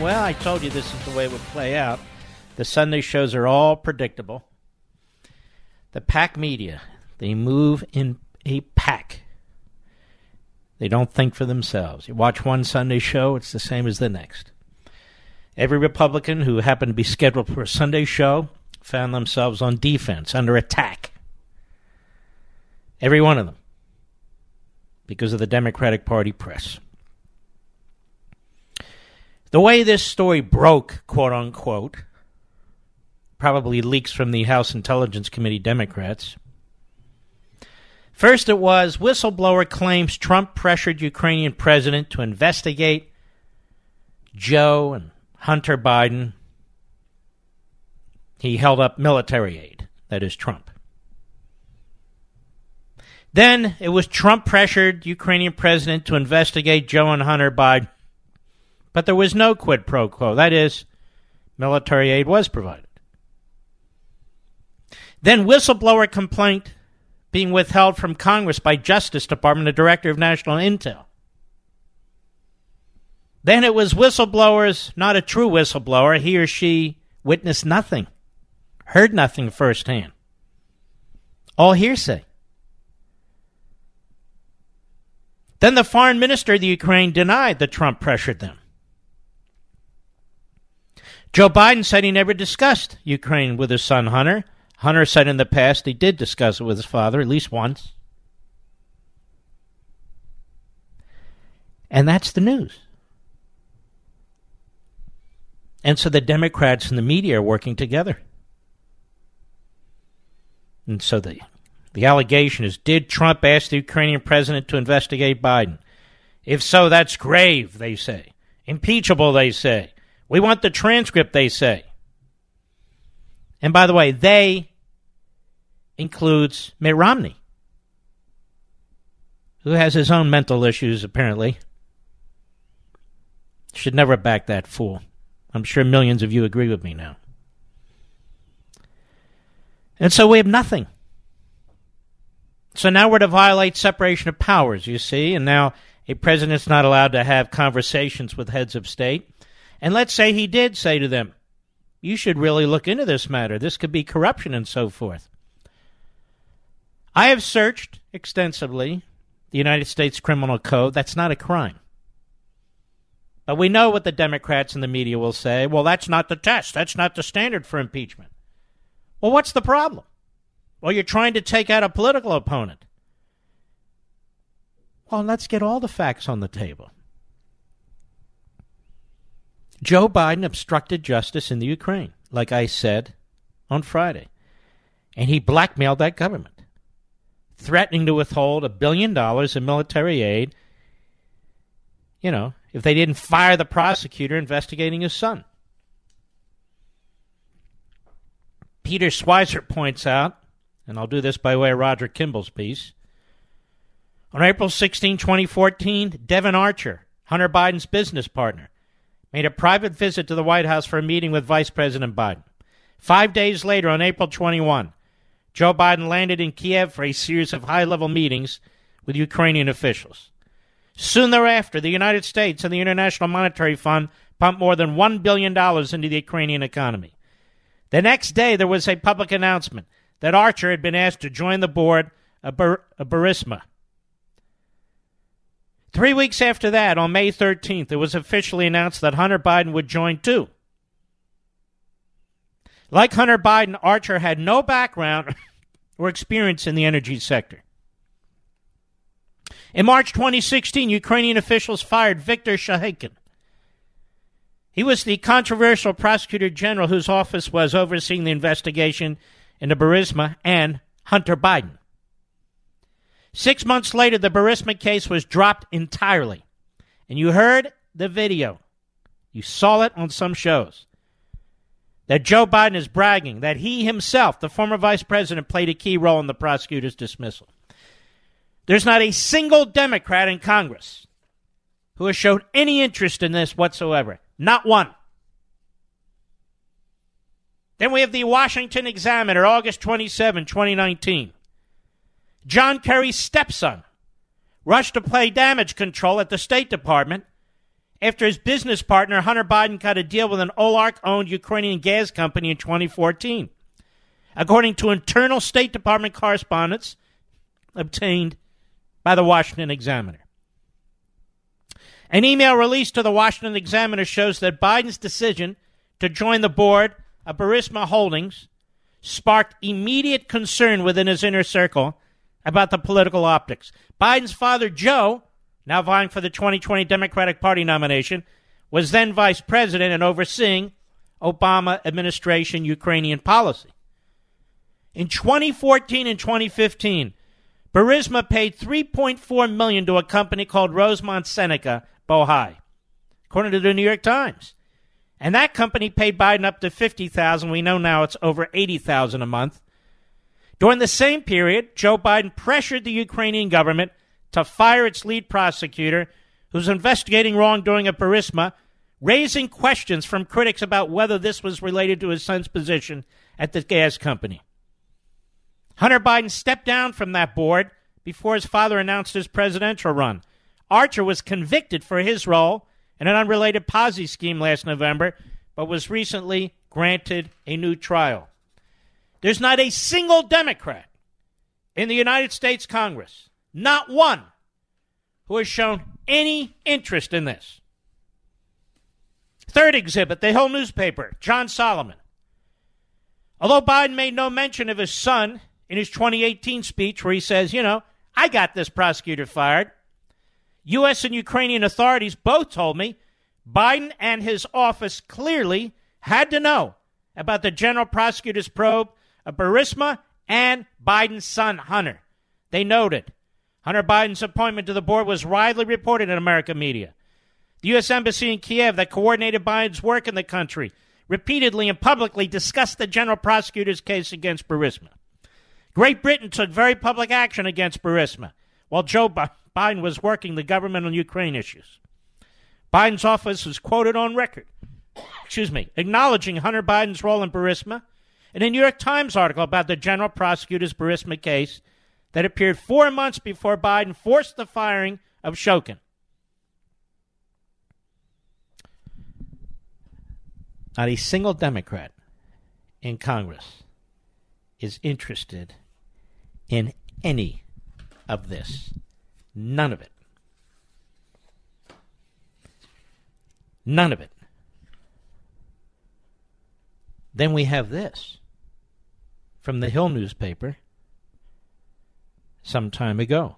Well, I told you this is the way it would play out. The Sunday shows are all predictable. The pack media, they move in a pack. They don't think for themselves. You watch one Sunday show, it's the same as the next. Every Republican who happened to be scheduled for a Sunday show found themselves on defense, under attack. Every one of them. Because of the Democratic Party press. The way this story broke, quote unquote, probably leaks from the House Intelligence Committee Democrats. First, it was whistleblower claims Trump pressured Ukrainian president to investigate Joe and Hunter Biden. He held up military aid, that is, Trump. Then it was Trump pressured Ukrainian president to investigate Joe and Hunter Biden but there was no quid pro quo. That is, military aid was provided. Then whistleblower complaint being withheld from Congress by Justice Department, the Director of National Intel. Then it was whistleblowers, not a true whistleblower. He or she witnessed nothing, heard nothing firsthand. All hearsay. Then the foreign minister of the Ukraine denied that Trump pressured them. Joe Biden said he never discussed Ukraine with his son Hunter. Hunter said in the past he did discuss it with his father at least once. And that's the news. And so the Democrats and the media are working together. And so the the allegation is did Trump ask the Ukrainian president to investigate Biden? If so, that's grave, they say. Impeachable, they say. We want the transcript, they say. And by the way, they includes Mitt Romney, who has his own mental issues, apparently. Should never back that fool. I'm sure millions of you agree with me now. And so we have nothing. So now we're to violate separation of powers, you see, and now a president's not allowed to have conversations with heads of state. And let's say he did say to them, You should really look into this matter. This could be corruption and so forth. I have searched extensively the United States Criminal Code. That's not a crime. But we know what the Democrats and the media will say. Well, that's not the test. That's not the standard for impeachment. Well, what's the problem? Well, you're trying to take out a political opponent. Well, let's get all the facts on the table. Joe Biden obstructed justice in the Ukraine, like I said on Friday. And he blackmailed that government, threatening to withhold a billion dollars in military aid, you know, if they didn't fire the prosecutor investigating his son. Peter Schweizer points out, and I'll do this by way of Roger Kimball's piece. On April 16, 2014, Devon Archer, Hunter Biden's business partner, made a private visit to the White House for a meeting with Vice President Biden. Five days later, on April 21, Joe Biden landed in Kiev for a series of high level meetings with Ukrainian officials. Soon thereafter, the United States and the International Monetary Fund pumped more than $1 billion into the Ukrainian economy. The next day, there was a public announcement that Archer had been asked to join the board of, Bur- of Burisma, Three weeks after that, on May 13th, it was officially announced that Hunter Biden would join too. Like Hunter Biden, Archer had no background or experience in the energy sector. In March 2016, Ukrainian officials fired Viktor Shokin. He was the controversial prosecutor general whose office was overseeing the investigation into Burisma and Hunter Biden. Six months later, the Burisma case was dropped entirely. And you heard the video. You saw it on some shows. That Joe Biden is bragging that he himself, the former vice president, played a key role in the prosecutor's dismissal. There's not a single Democrat in Congress who has shown any interest in this whatsoever. Not one. Then we have the Washington Examiner, August 27, 2019. John Kerry's stepson rushed to play damage control at the State Department after his business partner, Hunter Biden, cut a deal with an oligarch owned Ukrainian gas company in 2014. According to internal State Department correspondence obtained by the Washington Examiner. An email released to the Washington Examiner shows that Biden's decision to join the board of Burisma Holdings sparked immediate concern within his inner circle about the political optics. Biden's father, Joe, now vying for the 2020 Democratic Party nomination, was then vice president and overseeing Obama administration Ukrainian policy. In 2014 and 2015, Burisma paid 3.4 million to a company called Rosemont Seneca Bohai, according to the New York Times. And that company paid Biden up to 50,000. We know now it's over 80,000 a month during the same period, Joe Biden pressured the Ukrainian government to fire its lead prosecutor, who's investigating wrongdoing at Burisma, raising questions from critics about whether this was related to his son's position at the gas company. Hunter Biden stepped down from that board before his father announced his presidential run. Archer was convicted for his role in an unrelated Ponzi scheme last November, but was recently granted a new trial. There's not a single Democrat in the United States Congress, not one, who has shown any interest in this. Third exhibit, the Hill newspaper, John Solomon. Although Biden made no mention of his son in his 2018 speech, where he says, you know, I got this prosecutor fired, U.S. and Ukrainian authorities both told me Biden and his office clearly had to know about the general prosecutor's probe of Burisma and Biden's son, Hunter. They noted Hunter Biden's appointment to the board was widely reported in American media. The U.S. Embassy in Kiev that coordinated Biden's work in the country repeatedly and publicly discussed the general prosecutor's case against Burisma. Great Britain took very public action against Burisma while Joe Biden was working the government on Ukraine issues. Biden's office was quoted on record, excuse me, acknowledging Hunter Biden's role in Burisma in a New York Times article about the general prosecutor's Burisma case that appeared four months before Biden forced the firing of Shokin. Not a single Democrat in Congress is interested in any of this. None of it. None of it. Then we have this from the Hill newspaper some time ago.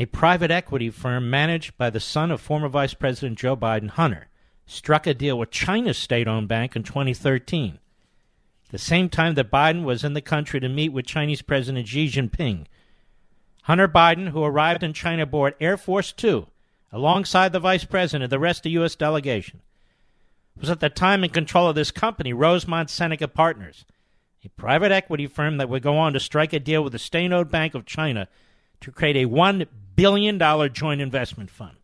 A private equity firm managed by the son of former Vice President Joe Biden, Hunter, struck a deal with China's state owned bank in 2013, the same time that Biden was in the country to meet with Chinese President Xi Jinping. Hunter Biden, who arrived in China aboard Air Force Two, alongside the Vice President and the rest of the U.S. delegation, was at the time in control of this company, Rosemont Seneca Partners a private equity firm that would go on to strike a deal with the State owned Bank of China to create a $1 billion joint investment fund.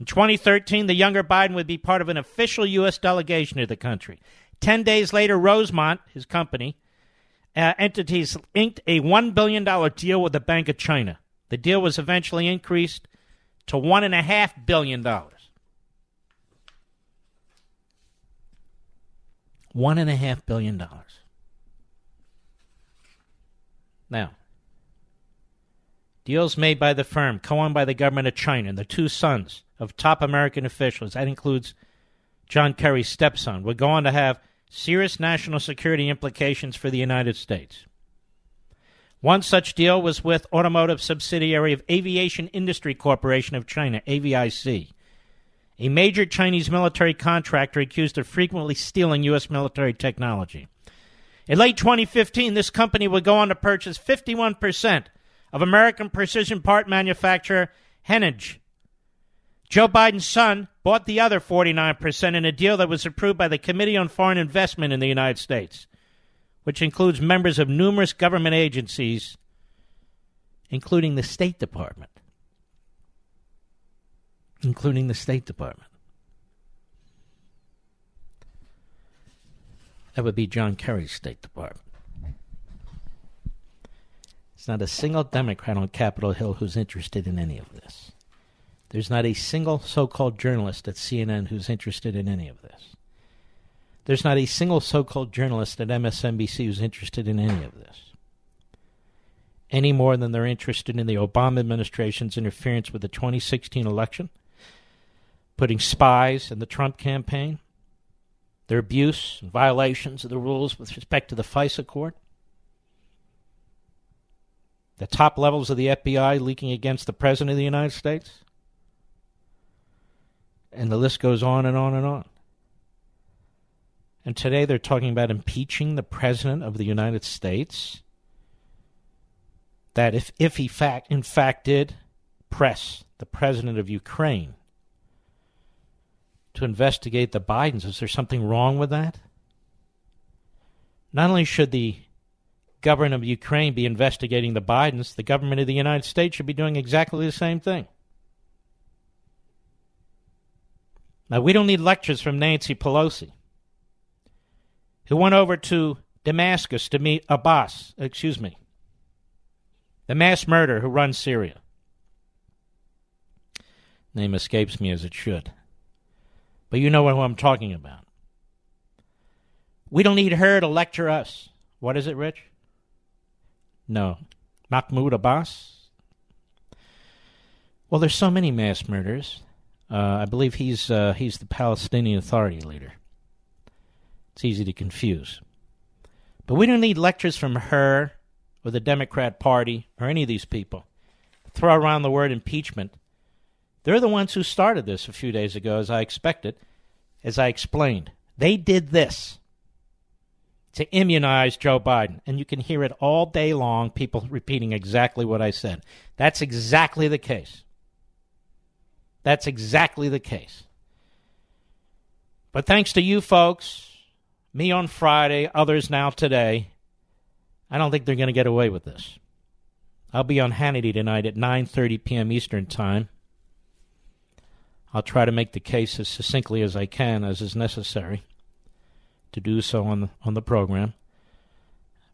In 2013, the younger Biden would be part of an official U.S. delegation to the country. Ten days later, Rosemont, his company, uh, entities inked a $1 billion deal with the Bank of China. The deal was eventually increased to $1.5 billion. One and a half billion dollars. Now, deals made by the firm, co-owned by the government of China, and the two sons of top American officials, that includes John Kerry's stepson, would go on to have serious national security implications for the United States. One such deal was with automotive subsidiary of Aviation Industry Corporation of China, AVIC, a major Chinese military contractor accused of frequently stealing U.S. military technology. In late 2015, this company would go on to purchase 51% of American precision part manufacturer Hennig. Joe Biden's son bought the other 49% in a deal that was approved by the Committee on Foreign Investment in the United States, which includes members of numerous government agencies, including the State Department. Including the State Department. That would be John Kerry's State Department. There's not a single Democrat on Capitol Hill who's interested in any of this. There's not a single so called journalist at CNN who's interested in any of this. There's not a single so called journalist at MSNBC who's interested in any of this. Any more than they're interested in the Obama administration's interference with the 2016 election, putting spies in the Trump campaign, their abuse and violations of the rules with respect to the FISA court, the top levels of the FBI leaking against the President of the United States, and the list goes on and on and on. And today they're talking about impeaching the President of the United States. That if, if he fact in fact did press the President of Ukraine to investigate the Bidens. Is there something wrong with that? Not only should the government of Ukraine be investigating the Bidens, the government of the United States should be doing exactly the same thing. Now, we don't need lectures from Nancy Pelosi, who went over to Damascus to meet Abbas, excuse me, the mass murderer who runs Syria. Name escapes me as it should. But you know who I'm talking about. We don't need her to lecture us. What is it, Rich? No. Mahmoud Abbas? Well, there's so many mass murders. Uh, I believe he's uh, he's the Palestinian Authority leader. It's easy to confuse. But we don't need lectures from her or the Democrat Party or any of these people. Throw around the word impeachment they're the ones who started this a few days ago, as I expected, as I explained. They did this to immunize Joe Biden. And you can hear it all day long, people repeating exactly what I said. That's exactly the case. That's exactly the case. But thanks to you folks, me on Friday, others now today, I don't think they're going to get away with this. I'll be on Hannity tonight at 9:30 p.m. Eastern Time. I'll try to make the case as succinctly as I can, as is necessary, to do so on the, on the program.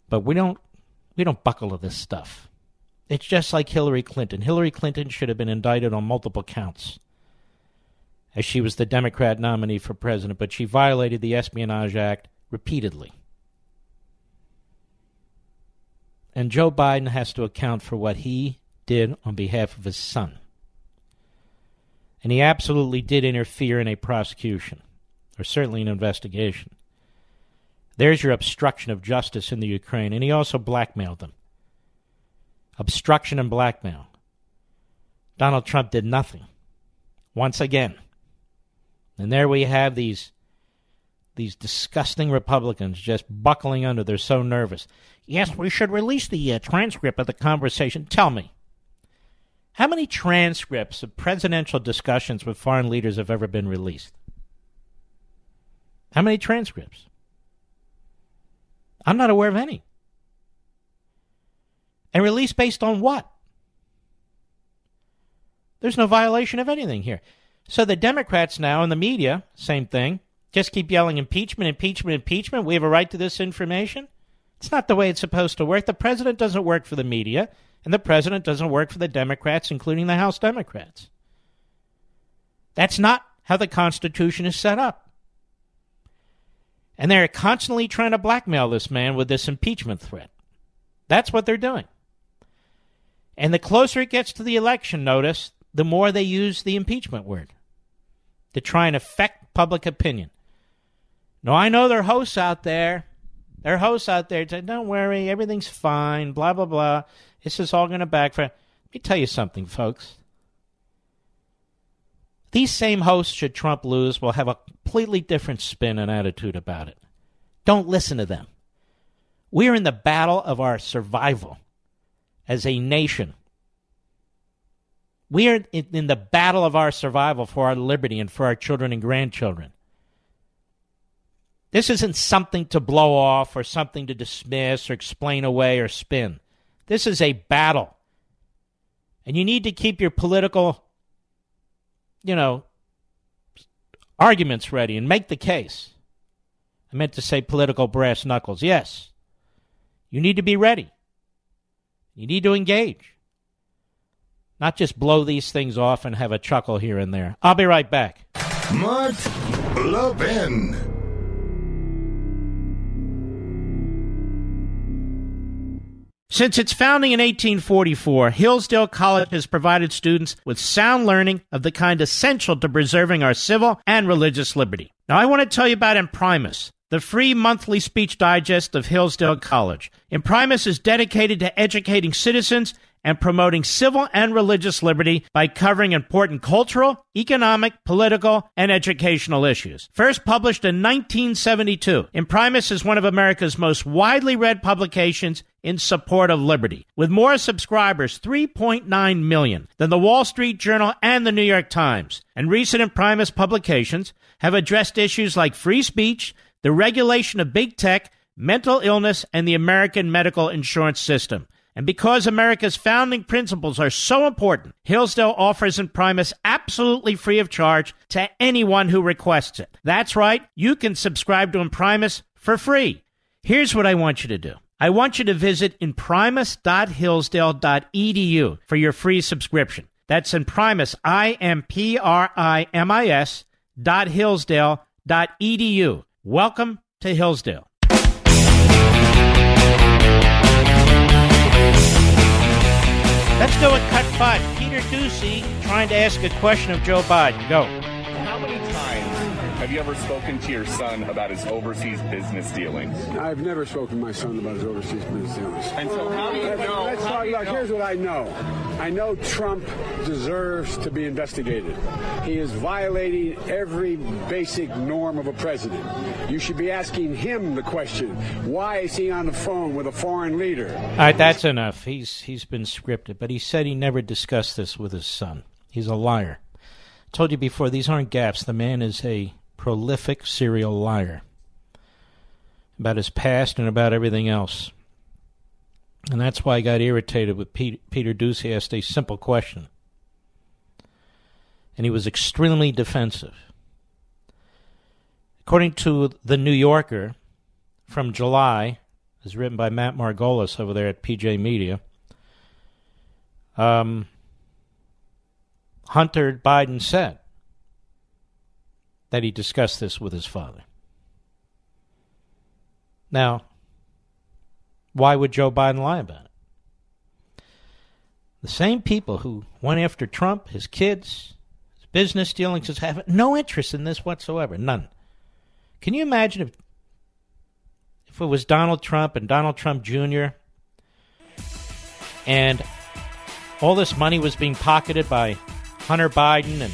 But we don't we don't buckle to this stuff. It's just like Hillary Clinton. Hillary Clinton should have been indicted on multiple counts, as she was the Democrat nominee for president, but she violated the Espionage Act repeatedly. And Joe Biden has to account for what he did on behalf of his son and he absolutely did interfere in a prosecution, or certainly an investigation. There's your obstruction of justice in the Ukraine, and he also blackmailed them. Obstruction and blackmail. Donald Trump did nothing. Once again. And there we have these these disgusting Republicans just buckling under. They're so nervous. Yes, we should release the uh, transcript of the conversation. Tell me, how many transcripts of presidential discussions with foreign leaders have ever been released? How many transcripts? I'm not aware of any. And released based on what? There's no violation of anything here. So the Democrats now and the media, same thing, just keep yelling impeachment, impeachment, impeachment. We have a right to this information. It's not the way it's supposed to work. The president doesn't work for the media. And the president doesn't work for the Democrats, including the House Democrats. That's not how the Constitution is set up. And they're constantly trying to blackmail this man with this impeachment threat. That's what they're doing. And the closer it gets to the election, notice, the more they use the impeachment word to try and affect public opinion. Now, I know there are hosts out there There are hosts out there saying, don't worry, everything's fine, blah, blah, blah. This is all going to backfire. Let me tell you something, folks. These same hosts, should Trump lose, will have a completely different spin and attitude about it. Don't listen to them. We're in the battle of our survival as a nation. We are in the battle of our survival for our liberty and for our children and grandchildren. This isn't something to blow off or something to dismiss or explain away or spin. This is a battle. And you need to keep your political, you know, arguments ready and make the case. I meant to say political brass knuckles. Yes. You need to be ready. You need to engage. Not just blow these things off and have a chuckle here and there. I'll be right back. Mark Levin. Since its founding in 1844, Hillsdale College has provided students with sound learning of the kind essential to preserving our civil and religious liberty. Now, I want to tell you about Imprimis, the free monthly speech digest of Hillsdale College. Imprimis is dedicated to educating citizens and promoting civil and religious liberty by covering important cultural, economic, political, and educational issues. First published in 1972, Imprimis is one of America's most widely read publications in support of liberty, with more subscribers, 3.9 million, than the Wall Street Journal and the New York Times. And recent Imprimis publications have addressed issues like free speech, the regulation of big tech, mental illness, and the American medical insurance system. And because America's founding principles are so important, Hillsdale offers Imprimis absolutely free of charge to anyone who requests it. That's right, you can subscribe to Imprimis for free. Here's what I want you to do. I want you to visit imprimis.hillsdale.edu for your free subscription. That's Imprimis, I-M-P-R-I-M-I-S dot Hillsdale dot edu. Welcome to Hillsdale. Let's go with cut five. Peter Doocy trying to ask a question of Joe Biden. Go. How many times have you ever spoken to your son about his overseas business dealings? I've never spoken to my son about his overseas business dealings. And so how do you know? Let's how talk about, know? here's what I know. I know Trump deserves to be investigated. He is violating every basic norm of a president. You should be asking him the question, why is he on the phone with a foreign leader? All right, that's enough. He's he's been scripted, but he said he never discussed this with his son. He's a liar. told you before, these aren't gaps. The man is a prolific serial liar about his past and about everything else. And that's why I got irritated with Pete, Peter Doocy asked a simple question. And he was extremely defensive. According to The New Yorker from July, is written by Matt Margolis over there at PJ Media. Um, Hunter Biden said that he discussed this with his father. Now, why would Joe Biden lie about it? The same people who went after Trump, his kids, his business dealings, his have no interest in this whatsoever. None. Can you imagine if if it was Donald Trump and Donald Trump Jr. and all this money was being pocketed by Hunter Biden and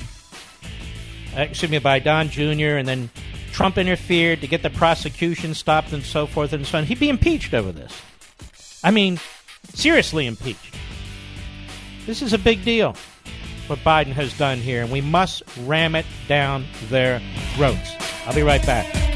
excuse me by Don Jr. and then Trump interfered to get the prosecution stopped and so forth and so on. He'd be impeached over this. I mean, seriously impeached. This is a big deal, what Biden has done here, and we must ram it down their throats. I'll be right back.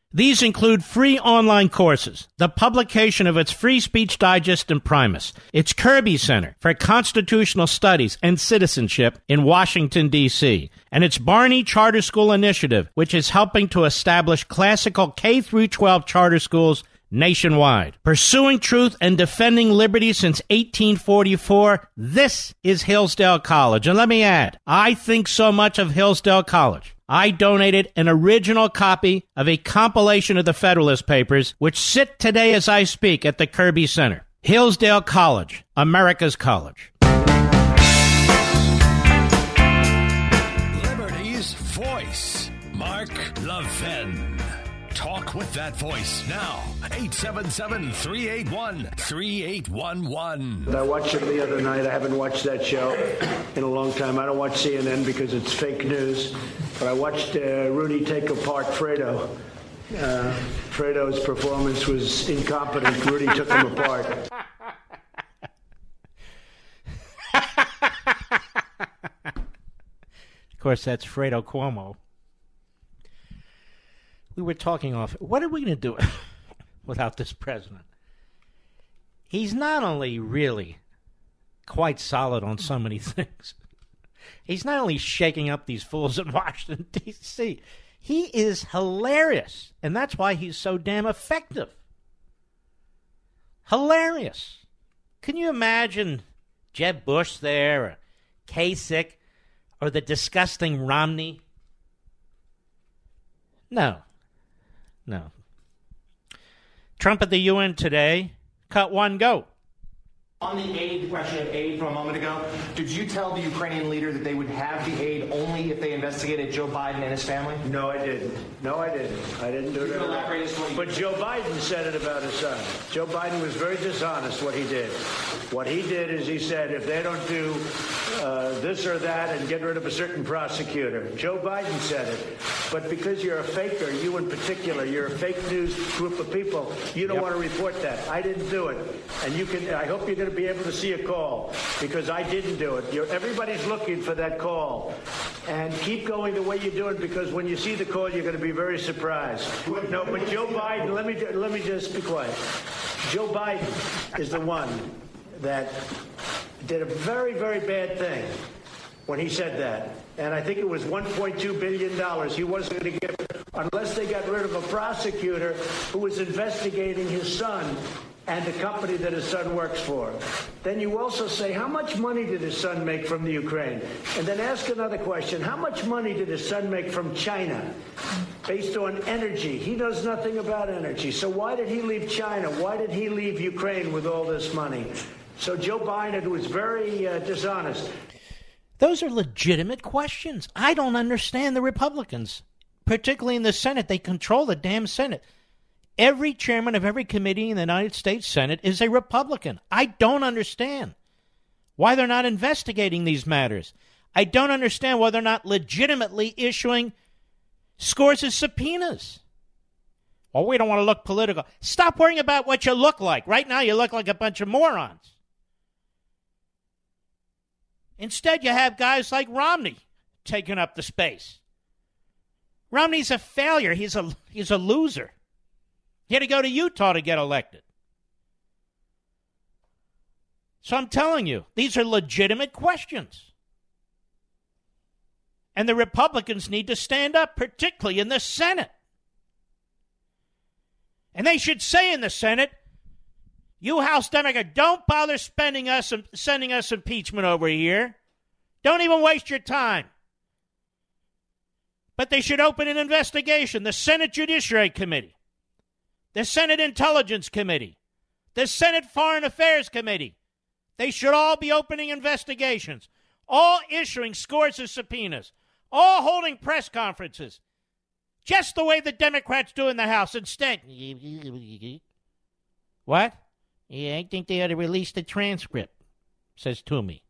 These include free online courses, the publication of its Free Speech Digest Imprimis, its Kirby Center for Constitutional Studies and Citizenship in Washington, D.C., and its Barney Charter School Initiative, which is helping to establish classical K 12 charter schools nationwide. Pursuing truth and defending liberty since 1844, this is Hillsdale College. And let me add, I think so much of Hillsdale College. I donated an original copy of a compilation of the Federalist Papers, which sit today as I speak at the Kirby Center. Hillsdale College, America's college. Talk with that voice now. 877 381 3811. I watched it the other night. I haven't watched that show in a long time. I don't watch CNN because it's fake news. But I watched uh, Rudy take apart Fredo. Uh, Fredo's performance was incompetent. Rudy took him apart. Of course, that's Fredo Cuomo. We were talking off. What are we going to do without this president? He's not only really quite solid on so many things, he's not only shaking up these fools in Washington, D.C., he is hilarious. And that's why he's so damn effective. Hilarious. Can you imagine Jeb Bush there, or Kasich, or the disgusting Romney? No. No. Trump at the UN today cut one goat. On the aid question of aid from a moment ago, did you tell the Ukrainian leader that they would have the aid only if they investigated Joe Biden and his family? No, I didn't. No, I didn't. I didn't do that. elaborate as to what you But Joe Biden said it about his son. Joe Biden was very dishonest what he did. What he did is he said if they don't do uh, this or that and get rid of a certain prosecutor, Joe Biden said it. But because you're a faker, you in particular, you're a fake news group of people, you don't want to report that. I didn't do it. And you can I hope you're going to be able to see a call because I didn't do it. You're, everybody's looking for that call. And keep going the way you're doing because when you see the call, you're going to be very surprised. No, but Joe Biden, let me, let me just be quiet. Joe Biden is the one that did a very, very bad thing when he said that. And I think it was $1.2 billion he wasn't going to give unless they got rid of a prosecutor who was investigating his son and the company that his son works for. Then you also say, how much money did his son make from the Ukraine? And then ask another question, how much money did his son make from China? Based on energy. He knows nothing about energy. So why did he leave China? Why did he leave Ukraine with all this money? So Joe Biden was very uh, dishonest. Those are legitimate questions. I don't understand the Republicans, particularly in the Senate. They control the damn Senate. Every chairman of every committee in the United States Senate is a Republican. I don't understand why they're not investigating these matters. I don't understand why they're not legitimately issuing scores of subpoenas. Well, we don't want to look political. Stop worrying about what you look like. Right now, you look like a bunch of morons. Instead, you have guys like Romney taking up the space. Romney's a failure. He's a he's a loser. He had to go to Utah to get elected. So I'm telling you, these are legitimate questions. And the Republicans need to stand up, particularly in the Senate. And they should say in the Senate, you House Democrat, don't bother spending us sending us impeachment over here. Don't even waste your time. But they should open an investigation. The Senate Judiciary Committee, the Senate Intelligence Committee, the Senate Foreign Affairs Committee. They should all be opening investigations, all issuing scores of subpoenas, all holding press conferences, just the way the Democrats do in the House. Instead, what? Yeah, I think they ought to release the transcript, says Toomey.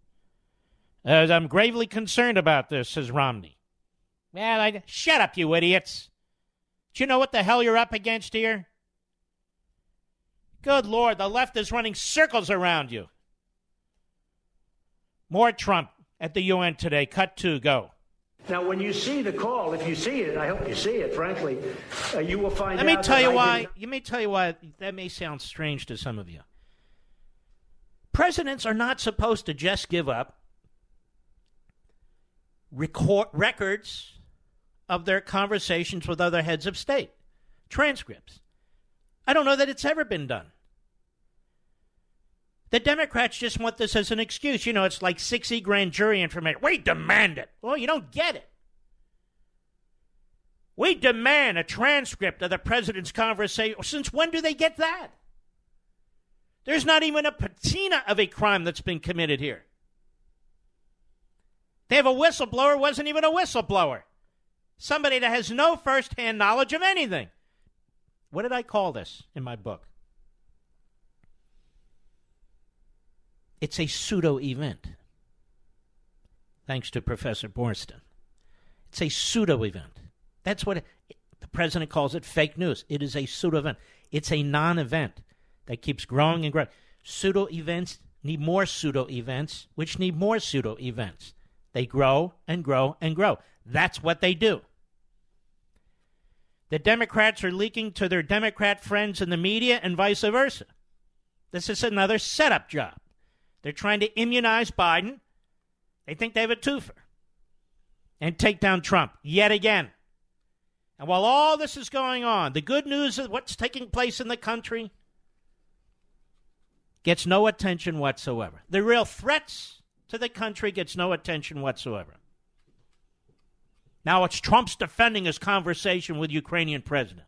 As I'm gravely concerned about this, says Romney. Well, I, shut up, you idiots. Do you know what the hell you're up against here? Good Lord, the left is running circles around you. More Trump at the UN today. Cut two, go. Now, when you see the call, if you see it, I hope you see it, frankly, uh, you will find Let me tell you why. did- You may tell you why that may sound strange to some of you. Presidents are not supposed to just give up record records of their conversations with other heads of state, transcripts. I don't know that it's ever been done. The Democrats just want this as an excuse. You know, it's like 60 grand jury information. We demand it. Well, you don't get it. We demand a transcript of the president's conversation. Since when do they get that? There's not even a patina of a crime that's been committed here. They have a whistleblower, wasn't even a whistleblower. Somebody that has no firsthand knowledge of anything. What did I call this in my book? It's a pseudo event. Thanks to Professor Boorstin. It's a pseudo event. That's what it, the president calls it fake news. It is a pseudo event. It's a non event that keeps growing and growing. Pseudo events need more pseudo events, which need more pseudo events. They grow and grow and grow. That's what they do. The Democrats are leaking to their Democrat friends in the media and vice versa. This is another setup job. They're trying to immunize Biden. They think they have a twofer. And take down Trump yet again. And while all this is going on, the good news of what's taking place in the country gets no attention whatsoever. The real threats to the country gets no attention whatsoever. Now it's Trump's defending his conversation with Ukrainian president.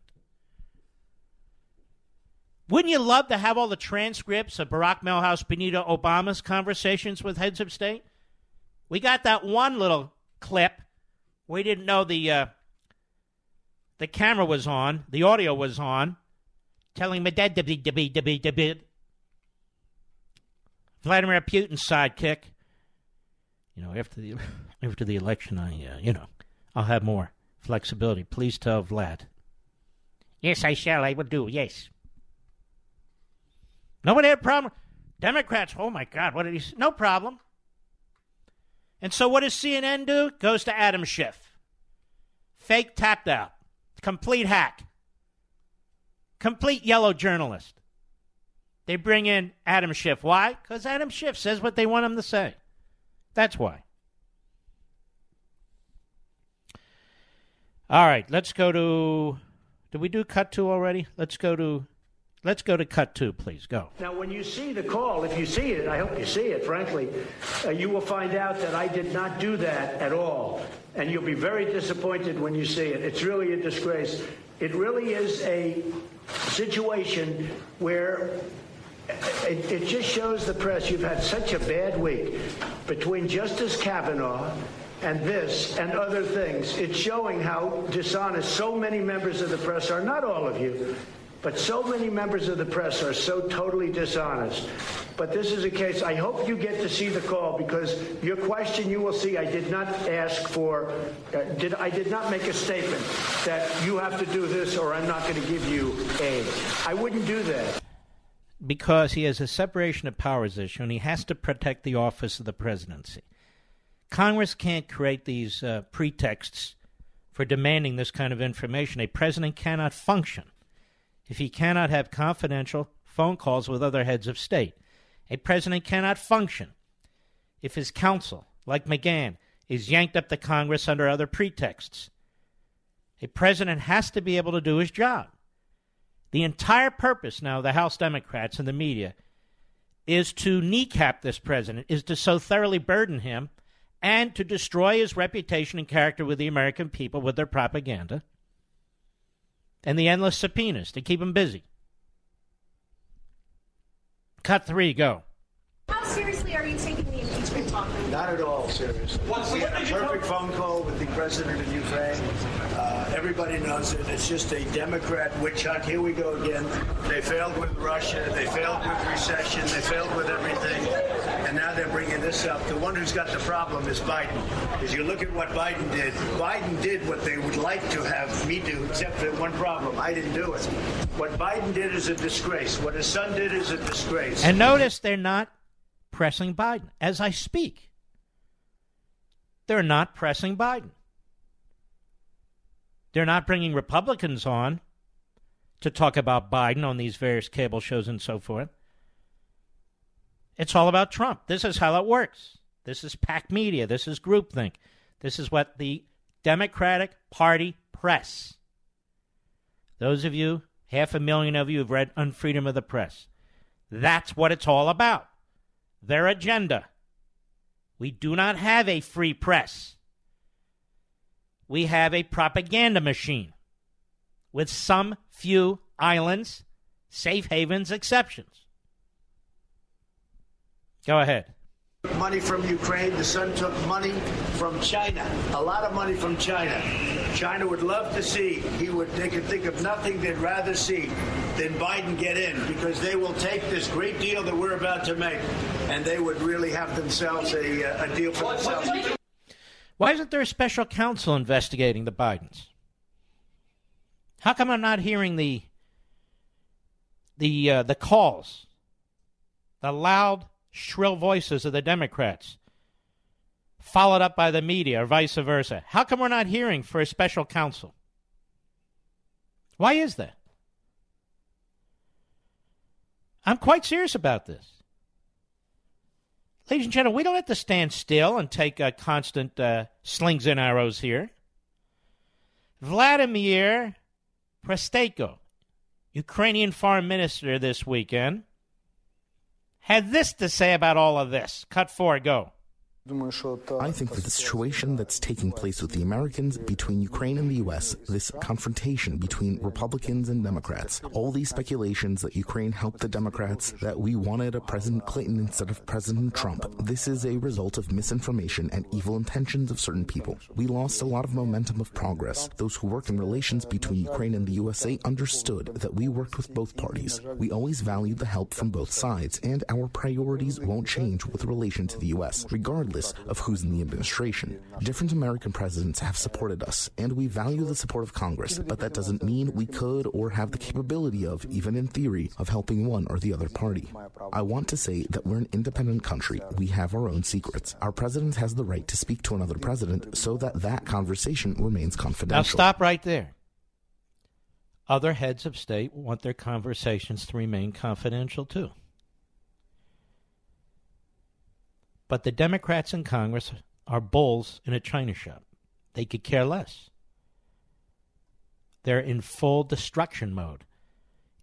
Wouldn't you love to have all the transcripts of Barack Milhouse Benito Obama's conversations with heads of state? We got that one little clip. We didn't know the uh, the camera was on, the audio was on, telling me that Vladimir Putin's sidekick. You know, after the after the election, I uh, you know, I'll have more flexibility. Please tell Vlad. Yes, I shall. I will do. Yes. Nobody had a problem. Democrats. Oh my God! What did he? No problem. And so, what does CNN do? Goes to Adam Schiff. Fake tapped out. Complete hack. Complete yellow journalist. They bring in Adam Schiff. Why? Because Adam Schiff says what they want him to say. That's why. All right, let's go to. Did we do cut two already? Let's go to. Let's go to cut two, please. Go. Now, when you see the call, if you see it, I hope you see it, frankly, uh, you will find out that I did not do that at all. And you'll be very disappointed when you see it. It's really a disgrace. It really is a situation where it, it just shows the press you've had such a bad week between Justice Kavanaugh and this and other things. It's showing how dishonest so many members of the press are, not all of you, but so many members of the press are so totally dishonest. But this is a case, I hope you get to see the call because your question you will see I did not ask for, uh, did, I did not make a statement that you have to do this or I'm not going to give you aid. I wouldn't do that. Because he has a separation of powers issue and he has to protect the office of the presidency. Congress can't create these uh, pretexts for demanding this kind of information. A president cannot function if he cannot have confidential phone calls with other heads of state. A president cannot function if his counsel, like McGahn, is yanked up to Congress under other pretexts. A president has to be able to do his job. The entire purpose now of the House Democrats and the media is to kneecap this president, is to so thoroughly burden him and to destroy his reputation and character with the American people with their propaganda and the endless subpoenas to keep him busy. Cut three, go. How seriously are you taking the impeachment talk? Not at all serious. we had a perfect phone call with the president of Ukraine. Uh, everybody knows it. It's just a Democrat witch hunt. Here we go again. They failed with Russia. They failed with recession. They failed with everything. And now they're bringing this up. The one who's got the problem is Biden. As you look at what Biden did, Biden did what they would like to have me do, except for one problem. I didn't do it. What Biden did is a disgrace. What his son did is a disgrace. And notice they're not pressing Biden as I speak. They're not pressing Biden. They're not bringing Republicans on to talk about Biden on these various cable shows and so forth. It's all about Trump. This is how it works. This is pack media. This is groupthink. This is what the Democratic Party press. Those of you, half a million of you, have read Unfreedom of the Press. That's what it's all about. Their agenda. We do not have a free press. We have a propaganda machine with some few islands, safe havens, exceptions. Go ahead. Money from Ukraine. The son took money from China. A lot of money from China. China would love to see. He would. They could think of nothing they'd rather see than Biden get in because they will take this great deal that we're about to make, and they would really have themselves a, a deal for themselves. Why isn't there a special counsel investigating the Bidens? How come I'm not hearing the the uh, the calls, the loud, shrill voices of the Democrats, followed up by the media, or vice versa? How come we're not hearing for a special counsel? Why is that? I'm quite serious about this. Ladies and gentlemen, we don't have to stand still and take uh, constant uh, slings and arrows here. Vladimir Prystaiko, Ukrainian foreign minister this weekend, had this to say about all of this. Cut four, go. I think that the situation that's taking place with the Americans between Ukraine and the U.S., this confrontation between Republicans and Democrats, all these speculations that Ukraine helped the Democrats, that we wanted a President Clinton instead of President Trump, this is a result of misinformation and evil intentions of certain people. We lost a lot of momentum of progress. Those who work in relations between Ukraine and the USA understood that we worked with both parties. We always valued the help from both sides, and our priorities won't change with relation to the U.S., regardless of who's in the administration. Different American presidents have supported us, and we value the support of Congress, but that doesn't mean we could or have the capability of, even in theory, of helping one or the other party. I want to say that we're an independent country. We have our own secrets. Our president has the right to speak to another president so that that conversation remains confidential. Now stop right there. Other heads of state want their conversations to remain confidential too. But the Democrats in Congress are bulls in a china shop. They could care less. They're in full destruction mode.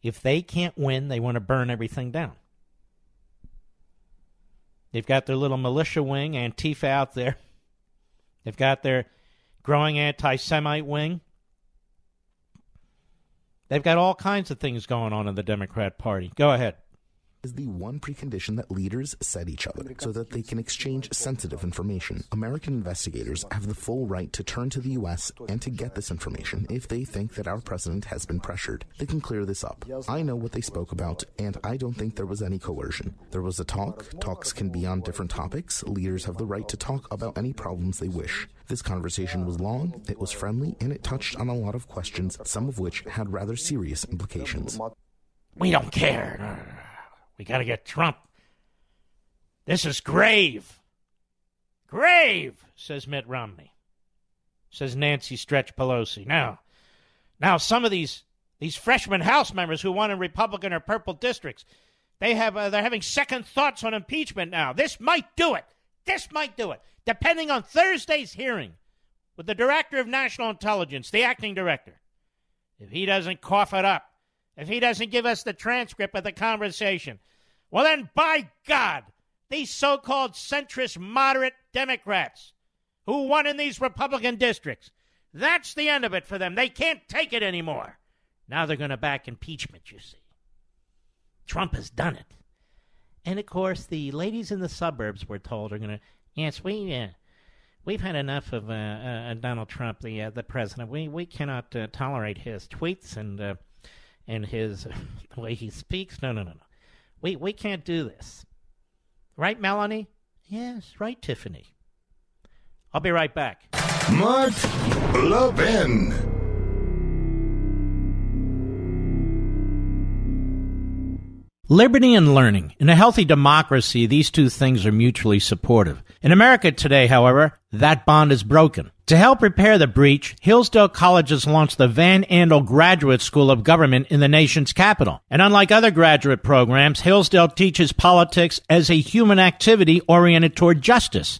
If they can't win, they want to burn everything down. They've got their little militia wing, Antifa, out there. They've got their growing anti Semite wing. They've got all kinds of things going on in the Democrat Party. Go ahead is the one precondition that leaders set each other so that they can exchange sensitive information. American investigators have the full right to turn to the U.S. and to get this information if they think that our president has been pressured. They can clear this up. I know what they spoke about, and I don't think there was any coercion. There was a talk. Talks can be on different topics. Leaders have the right to talk about any problems they wish. This conversation was long, it was friendly, and it touched on a lot of questions, some of which had rather serious implications. We don't care. We got to get Trump. This is grave. Grave, says Mitt Romney. Says Nancy Stretch Pelosi. Now, now some of these these freshman House members who won in Republican or purple districts, they have uh, they're having second thoughts on impeachment now. This might do it. This might do it. Depending on Thursday's hearing with the director of national intelligence, the acting director, if he doesn't cough it up, if he doesn't give us the transcript of the conversation, well, then, by God, these so called centrist moderate Democrats who won in these Republican districts, that's the end of it for them. They can't take it anymore. Now they're going to back impeachment, you see. Trump has done it. And of course, the ladies in the suburbs, we're told, are going to, yes, we, uh, we've had enough of uh, uh, Donald Trump, the uh, the president. We we cannot uh, tolerate his tweets and uh, and his the way he speaks. No, no, no, no. We we can't do this. Right, Melanie? Yes, right, Tiffany. I'll be right back. Mark Levin. Liberty and learning. In a healthy democracy, these two things are mutually supportive. In America today, however, that bond is broken. To help repair the breach, Hillsdale College has launched the Van Andel Graduate School of Government in the nation's capital. And unlike other graduate programs, Hillsdale teaches politics as a human activity oriented toward justice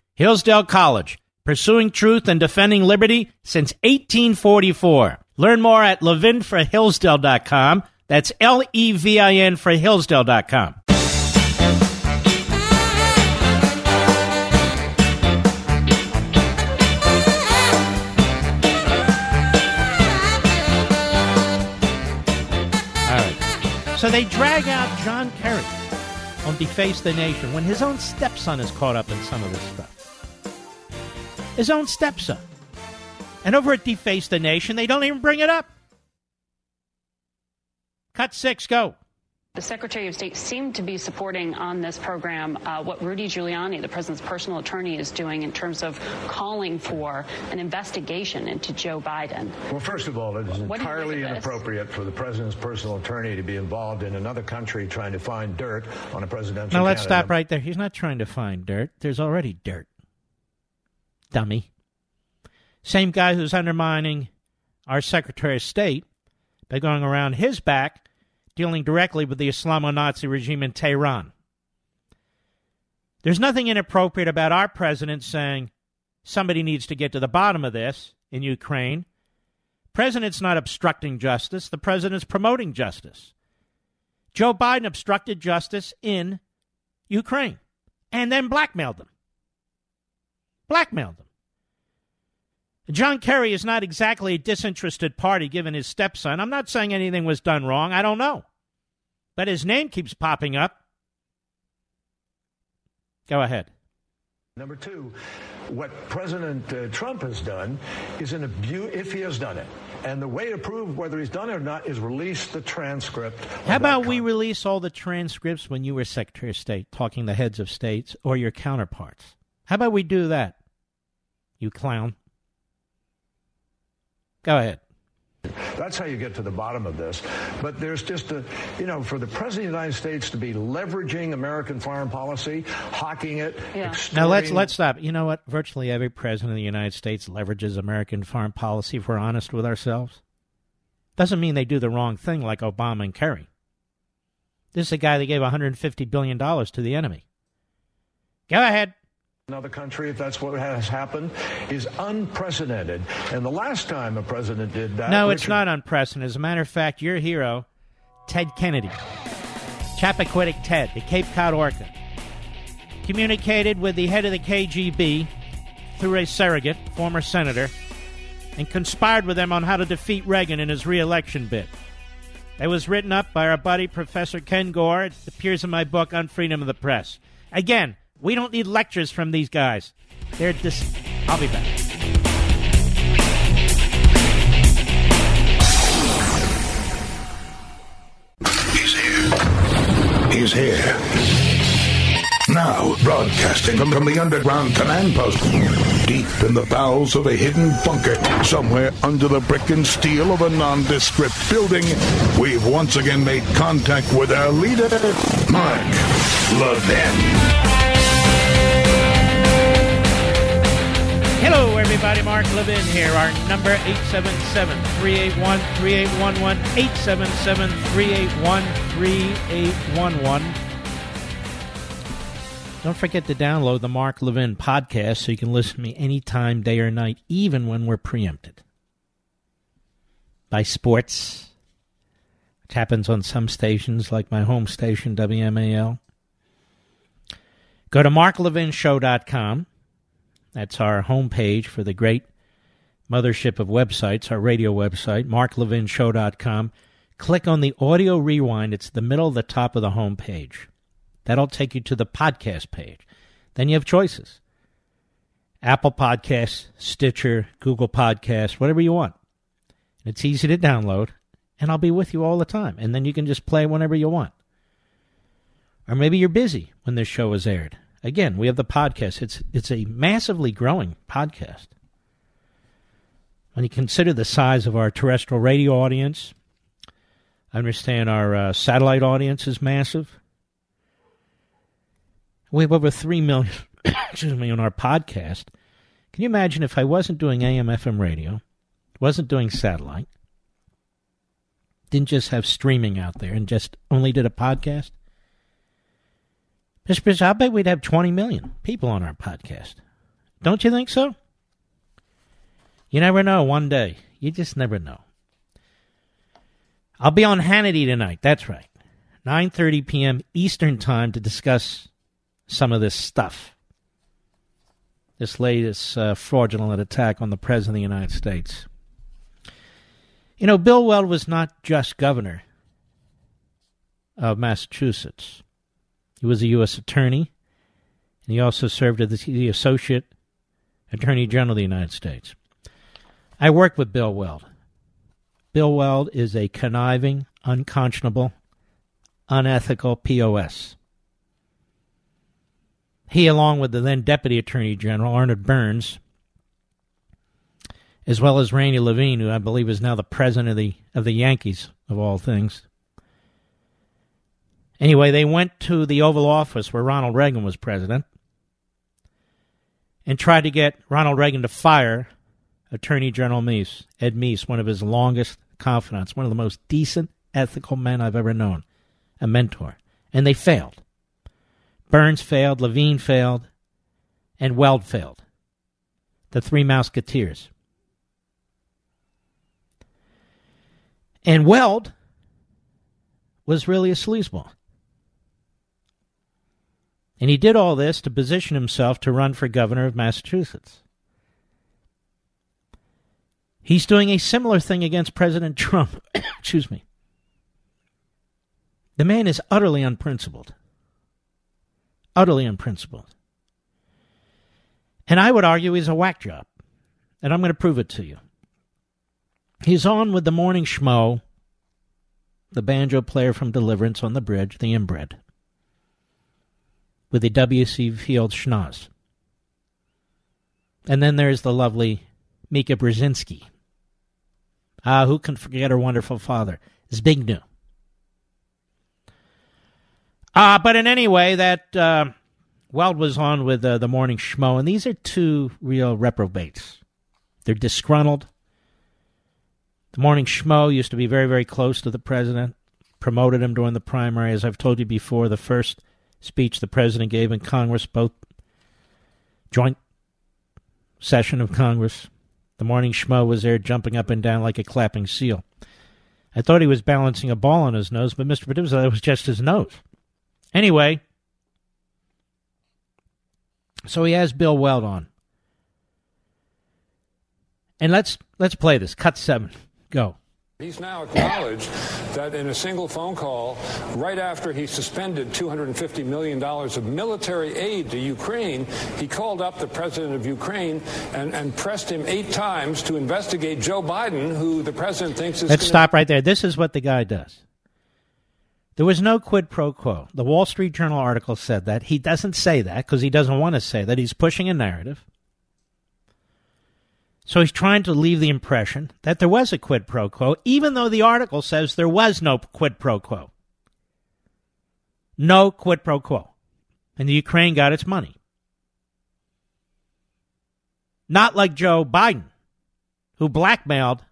Hillsdale College, pursuing truth and defending liberty since 1844. Learn more at levinforhillsdale.com. That's L E V I N for Hillsdale.com. All right. So they drag out John Kerry on Deface the Nation when his own stepson is caught up in some of this stuff his own stepson. And over at Deface the Nation, they don't even bring it up. Cut six, go. The Secretary of State seemed to be supporting on this program uh, what Rudy Giuliani, the president's personal attorney, is doing in terms of calling for an investigation into Joe Biden. Well, first of all, it is What entirely think this? inappropriate for the president's personal attorney to be involved in another country trying to find dirt on a presidential Now let's candidate. stop right there. He's not trying to find dirt. There's already dirt. Dummy. Same guy who's undermining our Secretary of State by going around his back, dealing directly with the Islamo Nazi regime in Tehran. There's nothing inappropriate about our president saying somebody needs to get to the bottom of this in Ukraine. President's not obstructing justice, the president's promoting justice. Joe Biden obstructed justice in Ukraine and then blackmailed them. Blackmailed them. John Kerry is not exactly a disinterested party given his stepson. I'm not saying anything was done wrong. I don't know. But his name keeps popping up. Go ahead. Number two, what President uh, Trump has done is an abuse, if he has done it. And the way to prove whether he's done it or not is release the transcript. How about we release all the transcripts when you were Secretary of State talking the heads of states or your counterparts? How about we do that? You clown. Go ahead. That's how you get to the bottom of this. But there's just a, you know, for the President of the United States to be leveraging American foreign policy, hawking it, Yeah. Now let's let's stop. You know what? Virtually every president of the United States leverages American foreign policy if we're honest with ourselves. Doesn't mean they do the wrong thing like Obama and Kerry. This is a guy that gave 150 billion dollars to the enemy. Go ahead. Another country, if that's what has happened, is unprecedented. And the last time a president did that, no, it's Richard- not unprecedented. As a matter of fact, your hero, Ted Kennedy, Chappaquiddick Ted, the Cape Cod Orca, communicated with the head of the KGB through a surrogate, former senator, and conspired with them on how to defeat Reagan in his reelection bid. It was written up by our buddy Professor Kengor. It appears in my book, Unfreedom of the Press. Again, we don't need lectures from these guys. They're dis. I'll be back. He's here. He's here. Now, broadcasting from, from the underground command post, deep in the bowels of a hidden bunker, somewhere under the brick and steel of a nondescript building, we've once again made contact with our leader, Mark Levin. Hello, everybody. Mark Levin here. Our number 877-381-3811, 877-381-3811. Don't forget to download the Mark Levin podcast so you can listen to me anytime, day or night, even when we're preempted. By sports, which happens on some stations like my home station, WMAL. Go to marklevinshow.com. That's our homepage for the great mothership of websites, our radio website, marklevinshow.com. Click on the audio rewind. It's the middle of the top of the homepage. That'll take you to the podcast page. Then you have choices Apple Podcasts, Stitcher, Google Podcasts, whatever you want. It's easy to download, and I'll be with you all the time. And then you can just play whenever you want. Or maybe you're busy when this show is aired. Again, we have the podcast. It's it's a massively growing podcast. When you consider the size of our terrestrial radio audience, I understand our uh, satellite audience is massive. We have over 3 million, excuse me, on our podcast. Can you imagine if I wasn't doing AM FM radio, wasn't doing satellite, didn't just have streaming out there and just only did a podcast? Mr. Bishop, I bet we'd have 20 million people on our podcast. Don't you think so? You never know one day. You just never know. I'll be on Hannity tonight. That's right. 9:30 p.m. Eastern Time to discuss some of this stuff. This latest uh, fraudulent attack on the President of the United States. You know, Bill Weld was not just governor of Massachusetts. He was a U.S. attorney, and he also served as the Associate Attorney General of the United States. I worked with Bill Weld. Bill Weld is a conniving, unconscionable, unethical POS. He, along with the then Deputy Attorney General, Arnold Burns, as well as Randy Levine, who I believe is now the president of the of the Yankees of all things. Anyway, they went to the Oval Office where Ronald Reagan was president and tried to get Ronald Reagan to fire Attorney General Meese, Ed Meese, one of his longest confidants, one of the most decent, ethical men I've ever known, a mentor. And they failed. Burns failed, Levine failed, and Weld failed. The three Musketeers. And Weld was really a sleazeball. And he did all this to position himself to run for governor of Massachusetts. He's doing a similar thing against President Trump. Excuse me. The man is utterly unprincipled. Utterly unprincipled. And I would argue he's a whack job. And I'm going to prove it to you. He's on with the morning schmo, the banjo player from Deliverance on the bridge, the inbred, with the W.C. Fields schnoz. And then there's the lovely Mika Brzezinski. Ah, who can forget her wonderful father, Zbigniew. Ah, uh, but in any way, that uh, Weld was on with uh, the morning schmo, and these are two real reprobates. They're disgruntled. The morning schmo used to be very, very close to the president, promoted him during the primary. As I've told you before, the first speech the president gave in Congress, both joint session of Congress, the morning schmo was there jumping up and down like a clapping seal. I thought he was balancing a ball on his nose, but Mr. Producer, that was just his nose. Anyway, so he has Bill Weld on. And let's let's play this. Cut seven. Go. He's now acknowledged that in a single phone call, right after he suspended $250 million of military aid to Ukraine, he called up the president of Ukraine and, and pressed him eight times to investigate Joe Biden, who the president thinks is. Let's stop right there. This is what the guy does. There was no quid pro quo. The Wall Street Journal article said that. He doesn't say that because he doesn't want to say that. He's pushing a narrative. So he's trying to leave the impression that there was a quid pro quo, even though the article says there was no quid pro quo. No quid pro quo. And the Ukraine got its money. Not like Joe Biden, who blackmailed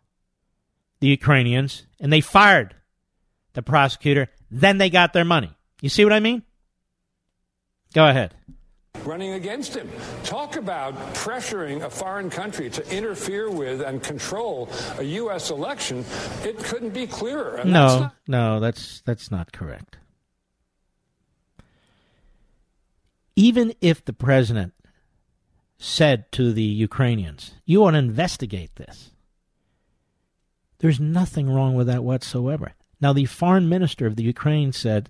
the Ukrainians and they fired the prosecutor. Then they got their money. You see what I mean? Go ahead running against him. Talk about pressuring a foreign country to interfere with and control a U.S. election. It couldn't be clearer. And no, that's not- no, that's that's not correct. even if the president said to the Ukrainians, You want to investigate this, there's nothing wrong with that whatsoever. Now, the foreign minister of the Ukraine said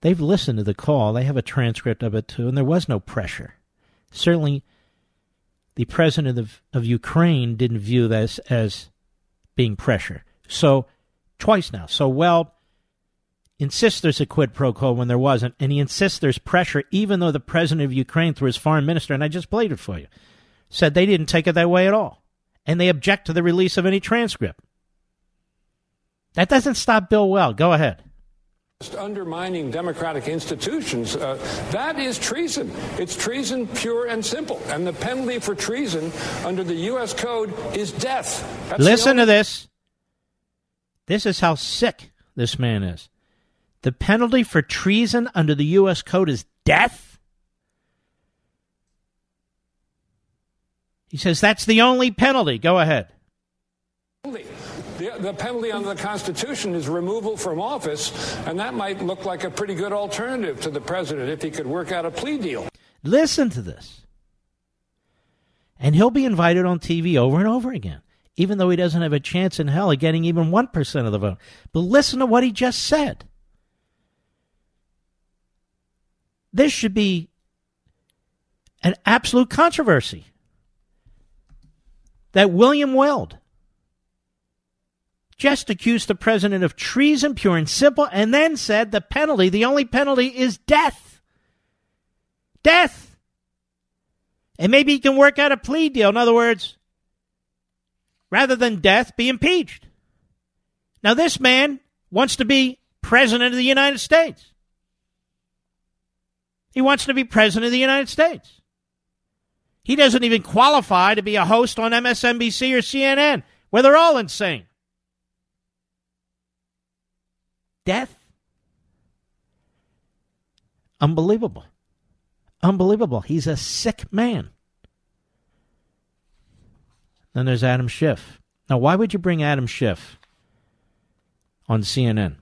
they've listened to the call, they have a transcript of it too, and there was no pressure. Certainly, the president of, of Ukraine didn't view this as being pressure. So, twice now. So, Weld, insists there's a quid pro quo when there wasn't, and he insists there's pressure, even though the president of Ukraine, through his foreign minister, and I just played it for you, said they didn't take it that way at all. And they object to the release of any transcript. That doesn't stop Bill Weld. Go ahead. Undermining democratic institutions, uh, that is treason. It's treason pure and simple. And the penalty for treason under the U.S. Code is death. That's Listen only- to this. This is how sick this man is. The penalty for treason under the U.S. Code is death? He says that's the only penalty. Go ahead. The, the, penalty under the Constitution is removal from office, and that might look like a pretty good alternative to the president if he could work out a plea deal. Listen to this. And he'll be invited on TV over and over again, even though he doesn't have a chance in hell of getting even 1% of the vote. But listen to what he just said. This should be an absolute controversy. That William Weld just accused the president of treason, pure and simple, and then said the penalty, the only penalty, is death. Death. And maybe he can work out a plea deal. In other words, rather than death, be impeached. Now, this man wants to be president of the United States. He wants to be president of the United States. He doesn't even qualify to be a host on MSNBC or CNN, where they're all insane. Death? Unbelievable. Unbelievable. He's a sick man. Then there's Adam Schiff. Now, why would you bring Adam Schiff on CNN?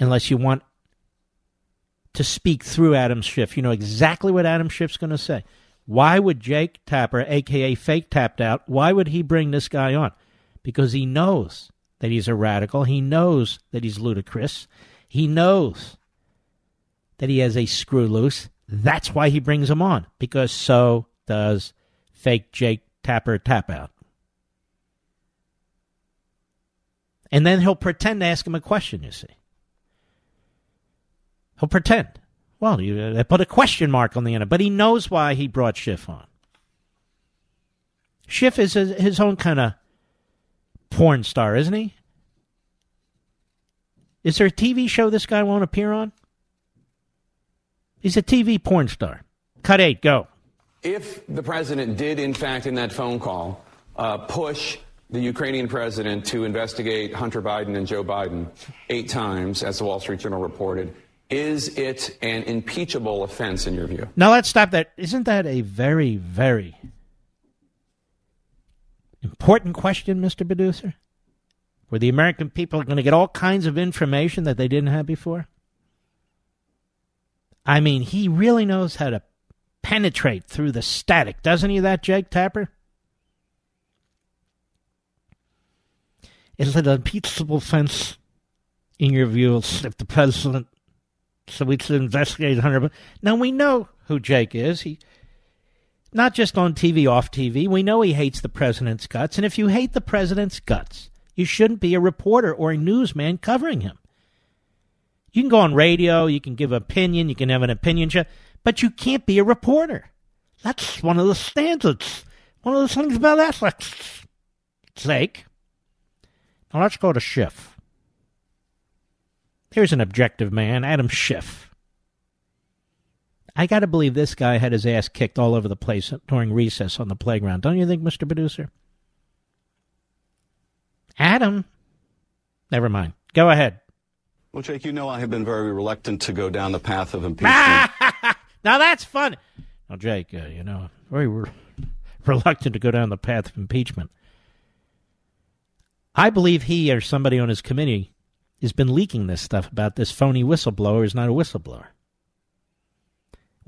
Unless you want to speak through Adam Schiff. You know exactly what Adam Schiff's going to say. Why would Jake Tapper, aka Fake Tapped Out, why would he bring this guy on? Because he knows that he's a radical. He knows that he's ludicrous. He knows that he has a screw loose. That's why he brings him on, because so does fake Jake Tapper Tap Out. And then he'll pretend to ask him a question, you see. He'll pretend. Well, you uh, put a question mark on the end, but he knows why he brought Schiff on. Schiff is his own kind of porn star, isn't he? Is there a TV show this guy won't appear on? He's a TV porn star. Cut eight, go. If the president did, in fact, in that phone call, uh, push the Ukrainian president to investigate Hunter Biden and Joe Biden eight times, as the Wall Street Journal reported, is it an impeachable offense in your view? Now let's stop that. Isn't that a very, very important question, Mr. Producer? Where the American people are going to get all kinds of information that they didn't have before? I mean, he really knows how to penetrate through the static, doesn't he, that Jake Tapper? Is it an impeachable offense, in your view, if the president so we should investigate Hunter. Now we know who Jake is. He not just on TV, off TV. We know he hates the president's guts, and if you hate the president's guts, you shouldn't be a reporter or a newsman covering him. You can go on radio, you can give opinion, you can have an opinion show, but you can't be a reporter. That's one of the standards. One of the things about ethics. Sake. Now let's go to Schiff. Here's an objective man, Adam Schiff. I got to believe this guy had his ass kicked all over the place during recess on the playground. Don't you think, Mr. Producer? Adam. Never mind. Go ahead. Well, Jake, you know I have been very reluctant to go down the path of impeachment. now that's fun. Now, Jake, uh, you know, very re- reluctant to go down the path of impeachment. I believe he or somebody on his committee has been leaking this stuff about this phony whistleblower is not a whistleblower.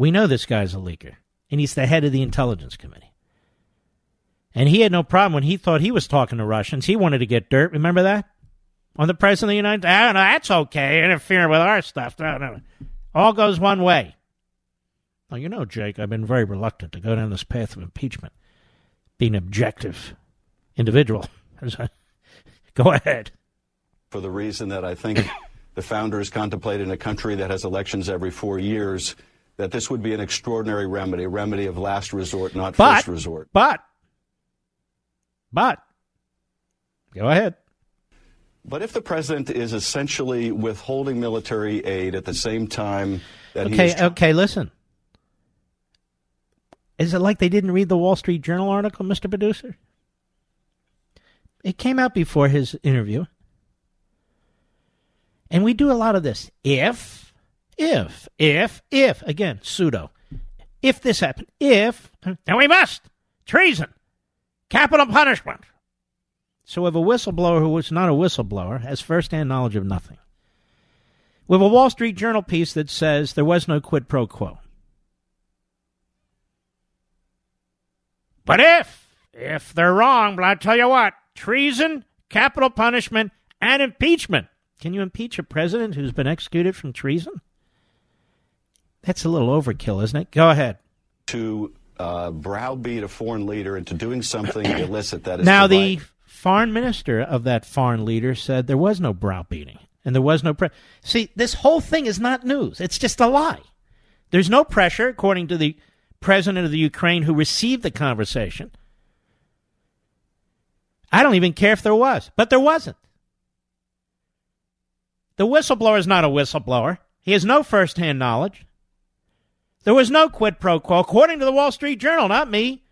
We know this guy's a leaker, and he's the head of the intelligence committee. And he had no problem when he thought he was talking to Russians. He wanted to get dirt. Remember that? On the president of the United States. Oh, no, that's okay. Interfering with our stuff. No, no. All goes one way. Well, you know, Jake, I've been very reluctant to go down this path of impeachment, being objective individual. go ahead. For the reason that I think the founders contemplated a country that has elections every four years, that this would be an extraordinary remedy, a remedy of last resort, not but, first resort. But, but, go ahead. But if the president is essentially withholding military aid at the same time that okay, he is. okay, listen. Is it like they didn't read the Wall Street Journal article, Mr. Producer? It came out before his interview. And we do a lot of this. If, if, if, if, again, pseudo. If this happened, if, then we must. Treason. Capital punishment. So if a whistleblower who was not a whistleblower has firsthand knowledge of nothing. We have a Wall Street Journal piece that says there was no quid pro quo. But if, if they're wrong, but I tell you what, treason, capital punishment, and impeachment. Can you impeach a president who's been executed from treason? That's a little overkill, isn't it? Go ahead. To uh, browbeat a foreign leader into doing something illicit that is. Now, the foreign minister of that foreign leader said there was no browbeating and there was no pre- See, this whole thing is not news. It's just a lie. There's no pressure, according to the president of the Ukraine who received the conversation. I don't even care if there was, but there wasn't. The whistleblower is not a whistleblower. He has no firsthand knowledge. There was no quid pro quo, according to the Wall Street Journal, not me.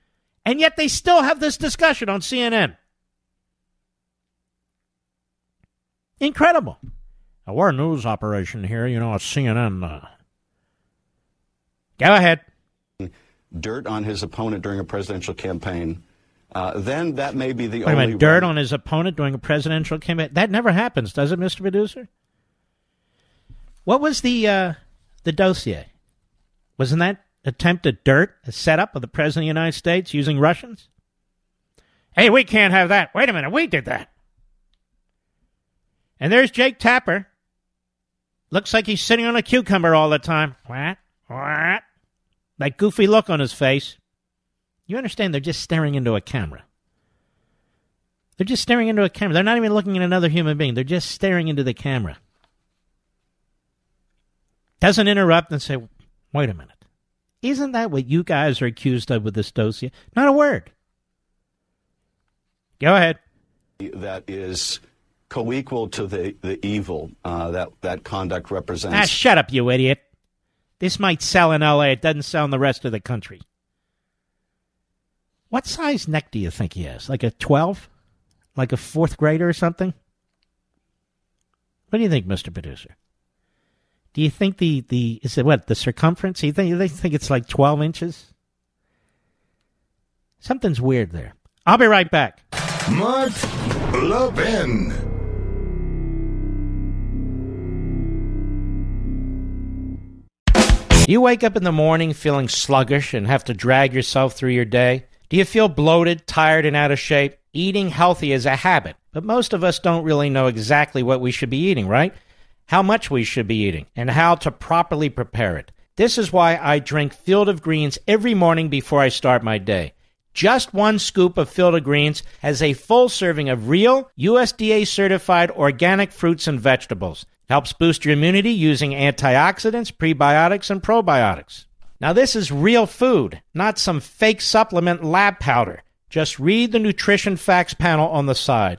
And yet they still have this discussion on CNN. Incredible. Now, we're a news operation here, you know, a CNN. Uh... Go ahead. Dirt on his opponent during a presidential campaign. Uh, then that may be the Wait only. minute, dirt on his opponent during a presidential campaign? That never happens, does it, Mr. Producer? What was the uh, the dossier? Wasn't that attempted dirt, a setup of the President of the United States using Russians? Hey, we can't have that. Wait a minute, we did that. And there's Jake Tapper. Looks like he's sitting on a cucumber all the time. What? What? That goofy look on his face. You understand they're just staring into a camera. They're just staring into a camera. They're not even looking at another human being. They're just staring into the camera. Doesn't interrupt and say, wait a minute. Isn't that what you guys are accused of with this dossier? Not a word. Go ahead. That is co-equal to the, the evil uh, that that conduct represents. Ah, shut up, you idiot. This might sell in L.A. It doesn't sell in the rest of the country. What size neck do you think he has? Like a 12? Like a fourth grader or something? What do you think, Mr. Producer? Do you think the, the is it what, the circumference? Do you think, they think it's like 12 inches? Something's weird there. I'll be right back. Mark Levin. Do you wake up in the morning feeling sluggish and have to drag yourself through your day? Do you feel bloated, tired, and out of shape? Eating healthy is a habit, but most of us don't really know exactly what we should be eating, right? How much we should be eating, and how to properly prepare it. This is why I drink Field of Greens every morning before I start my day. Just one scoop of Field of Greens has a full serving of real, USDA certified organic fruits and vegetables. Helps boost your immunity using antioxidants, prebiotics, and probiotics. Now, this is real food, not some fake supplement lab powder. Just read the nutrition facts panel on the side.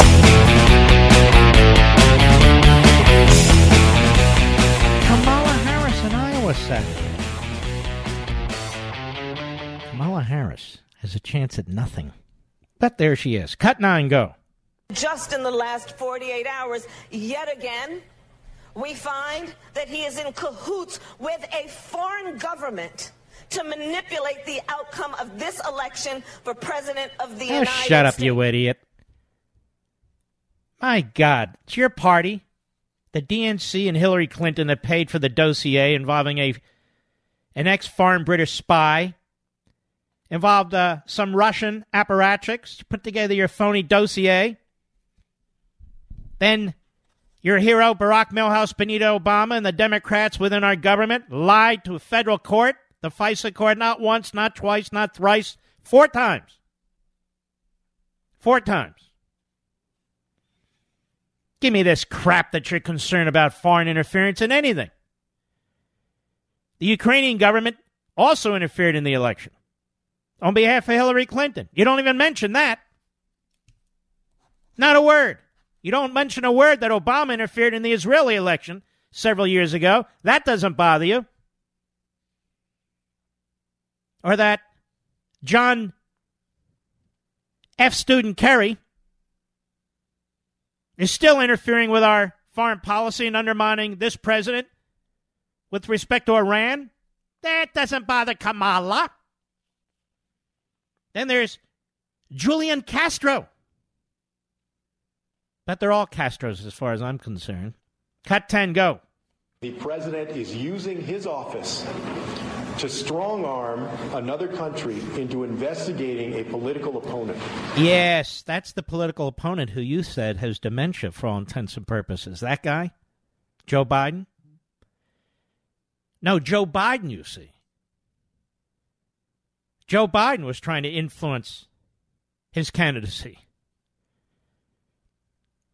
Has a chance at nothing. But there she is. Cut nine, go. Just in the last 48 hours, yet again, we find that he is in cahoots with a foreign government to manipulate the outcome of this election for president of the Oh, United States. shut up, States. you idiot. My God, it's your party. The DNC and Hillary Clinton that paid for the dossier involving a an ex-foreign British spy involved uh, some Russian apparatchiks to put together your phony dossier. Then your hero Barack Milhouse Benito Obama and the Democrats within our government lied to a federal court, the FISA court, not once, not twice, not thrice, four times. Four times. Give me this crap that you're concerned about foreign interference in anything. The Ukrainian government also interfered in the election on behalf of Hillary Clinton. You don't even mention that. Not a word. You don't mention a word that Obama interfered in the Israeli election several years ago. That doesn't bother you. Or that John F. Student Kerry is still interfering with our foreign policy and undermining this president with respect to Iran. That doesn't bother Kamala. Then there's Julian Castro. But they're all Castros as far as I'm concerned. Cut 10, go. The president is using his office to strong arm another country into investigating a political opponent. Yes, that's the political opponent who you said has dementia for all intents and purposes. That guy? Joe Biden? No, Joe Biden, you see. Joe Biden was trying to influence his candidacy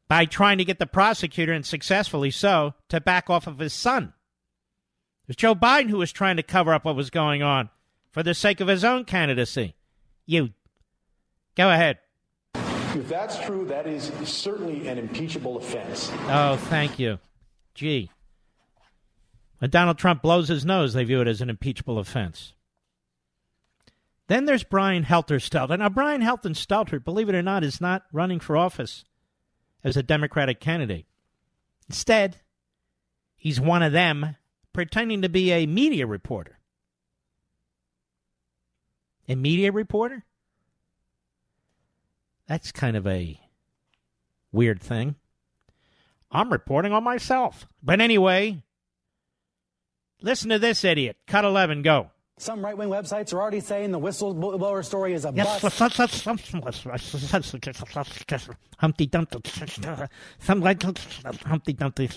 by trying to get the prosecutor, and successfully so, to back off of his son. It was Joe Biden who was trying to cover up what was going on for the sake of his own candidacy. You. Go ahead. If that's true, that is certainly an impeachable offense. Oh, thank you. Gee. When Donald Trump blows his nose, they view it as an impeachable offense. Then there's Brian Helter Stelter. Now, Brian Helter Stelter, believe it or not, is not running for office as a Democratic candidate. Instead, he's one of them pretending to be a media reporter. A media reporter? That's kind of a weird thing. I'm reporting on myself. But anyway, listen to this idiot. Cut 11, go. Some right wing websites are already saying the whistleblower story is a Yes, bust. Humpty Dumpty. Some like Humpty Dumpty.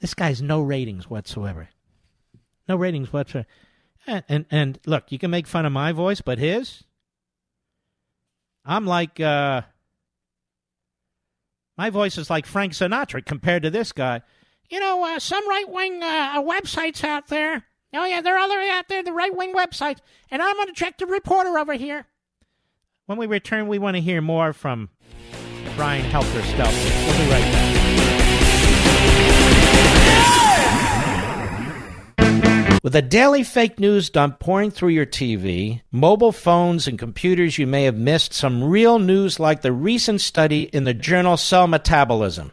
This guy's no ratings whatsoever. No ratings whatsoever. And, and and look, you can make fun of my voice, but his, I'm like, uh, my voice is like Frank Sinatra compared to this guy. You know, uh, some right wing uh, websites out there. Oh yeah, they're all the way out there, the right wing websites, and I'm an objective reporter over here. When we return, we want to hear more from Brian Helter Stelter. We'll be right back. With a daily fake news dump pouring through your TV, mobile phones, and computers, you may have missed some real news like the recent study in the journal Cell Metabolism.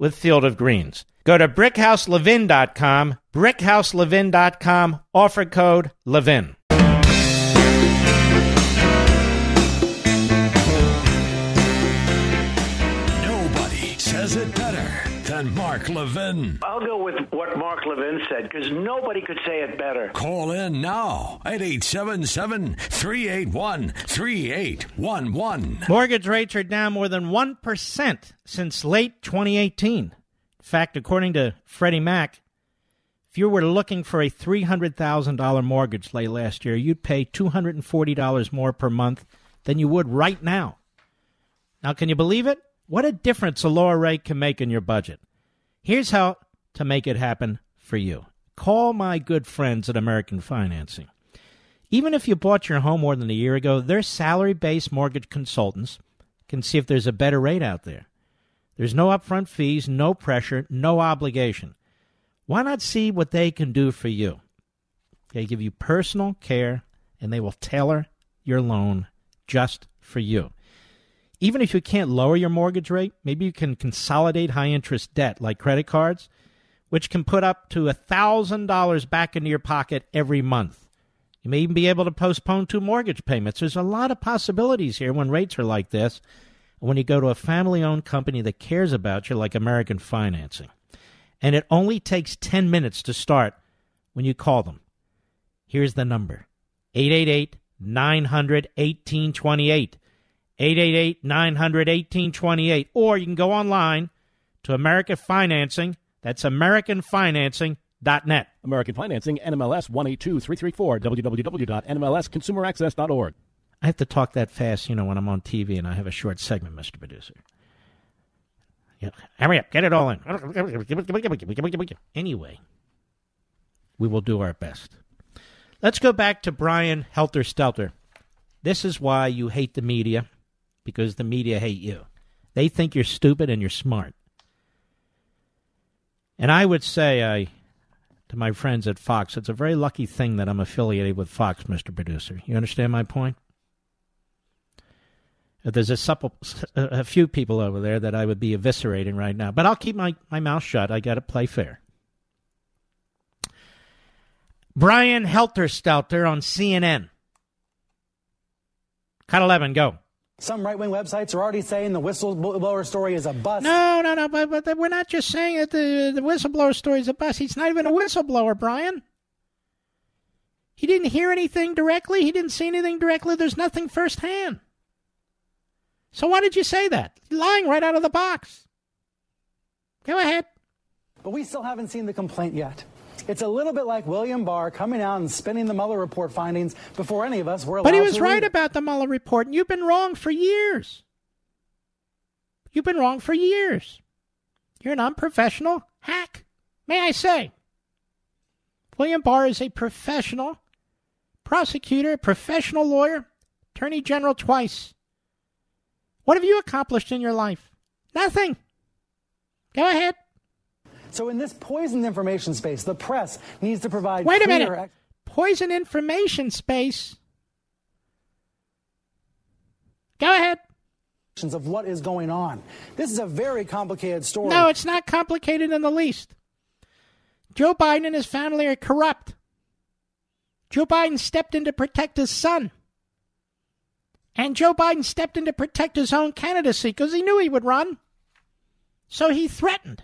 with Field of Greens. Go to brickhouselevin.com, brickhouselevin.com, offer code LEVIN. does it better than Mark Levin. I'll go with what Mark Levin said because nobody could say it better. Call in now at 877 381 3811. Mortgage rates are down more than 1% since late 2018. In fact, according to Freddie Mac, if you were looking for a $300,000 mortgage late last year, you'd pay $240 more per month than you would right now. Now, can you believe it? What a difference a lower rate can make in your budget. Here's how to make it happen for you. Call my good friends at American Financing. Even if you bought your home more than a year ago, their salary based mortgage consultants can see if there's a better rate out there. There's no upfront fees, no pressure, no obligation. Why not see what they can do for you? They give you personal care and they will tailor your loan just for you. Even if you can't lower your mortgage rate, maybe you can consolidate high interest debt like credit cards, which can put up to $1,000 back into your pocket every month. You may even be able to postpone two mortgage payments. There's a lot of possibilities here when rates are like this. When you go to a family owned company that cares about you, like American Financing and it only takes 10 minutes to start when you call them. Here's the number 888 900 1828. 888 900 1828. Or you can go online to American Financing. That's AmericanFinancing.net. American Financing, NMLS 182334, www.nmlsconsumeraccess.org. I have to talk that fast, you know, when I'm on TV and I have a short segment, Mr. Producer. Yeah. Hurry up, get it all in. Anyway, we will do our best. Let's go back to Brian Helter Stelter. This is why you hate the media, because the media hate you. They think you're stupid and you're smart. And I would say, I, to my friends at Fox, it's a very lucky thing that I'm affiliated with Fox, Mr. Producer. You understand my point? Uh, there's a, supple, a few people over there that I would be eviscerating right now, but I'll keep my, my mouth shut. I got to play fair. Brian Helter Stelter on CNN. Cut 11, go. Some right wing websites are already saying the whistleblower story is a bust. No, no, no, but, but we're not just saying that the, the whistleblower story is a bust. He's not even a whistleblower, Brian. He didn't hear anything directly, he didn't see anything directly. There's nothing firsthand. So why did you say that? lying right out of the box. Go ahead. But we still haven't seen the complaint yet. It's a little bit like William Barr coming out and spinning the Mueller report findings before any of us were allowed But he was right about the Mueller report, and you've been wrong for years. You've been wrong for years. You're an unprofessional hack, may I say. William Barr is a professional prosecutor, professional lawyer, attorney general twice. What have you accomplished in your life? Nothing. Go ahead. So, in this poisoned information space, the press needs to provide. Wait a minute. Ex- poison information space. Go ahead. Of what is going on. This is a very complicated story. No, it's not complicated in the least. Joe Biden and his family are corrupt. Joe Biden stepped in to protect his son. And Joe Biden stepped in to protect his own candidacy because he knew he would run. So he threatened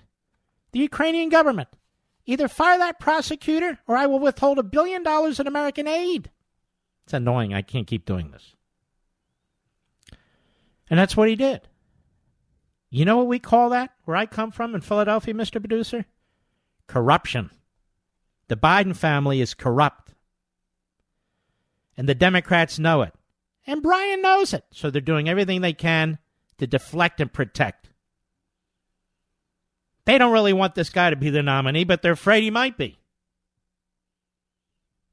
the Ukrainian government either fire that prosecutor or I will withhold a billion dollars in American aid. It's annoying. I can't keep doing this. And that's what he did. You know what we call that where I come from in Philadelphia, Mr. Producer? Corruption. The Biden family is corrupt. And the Democrats know it. And Brian knows it. So they're doing everything they can to deflect and protect. They don't really want this guy to be the nominee, but they're afraid he might be.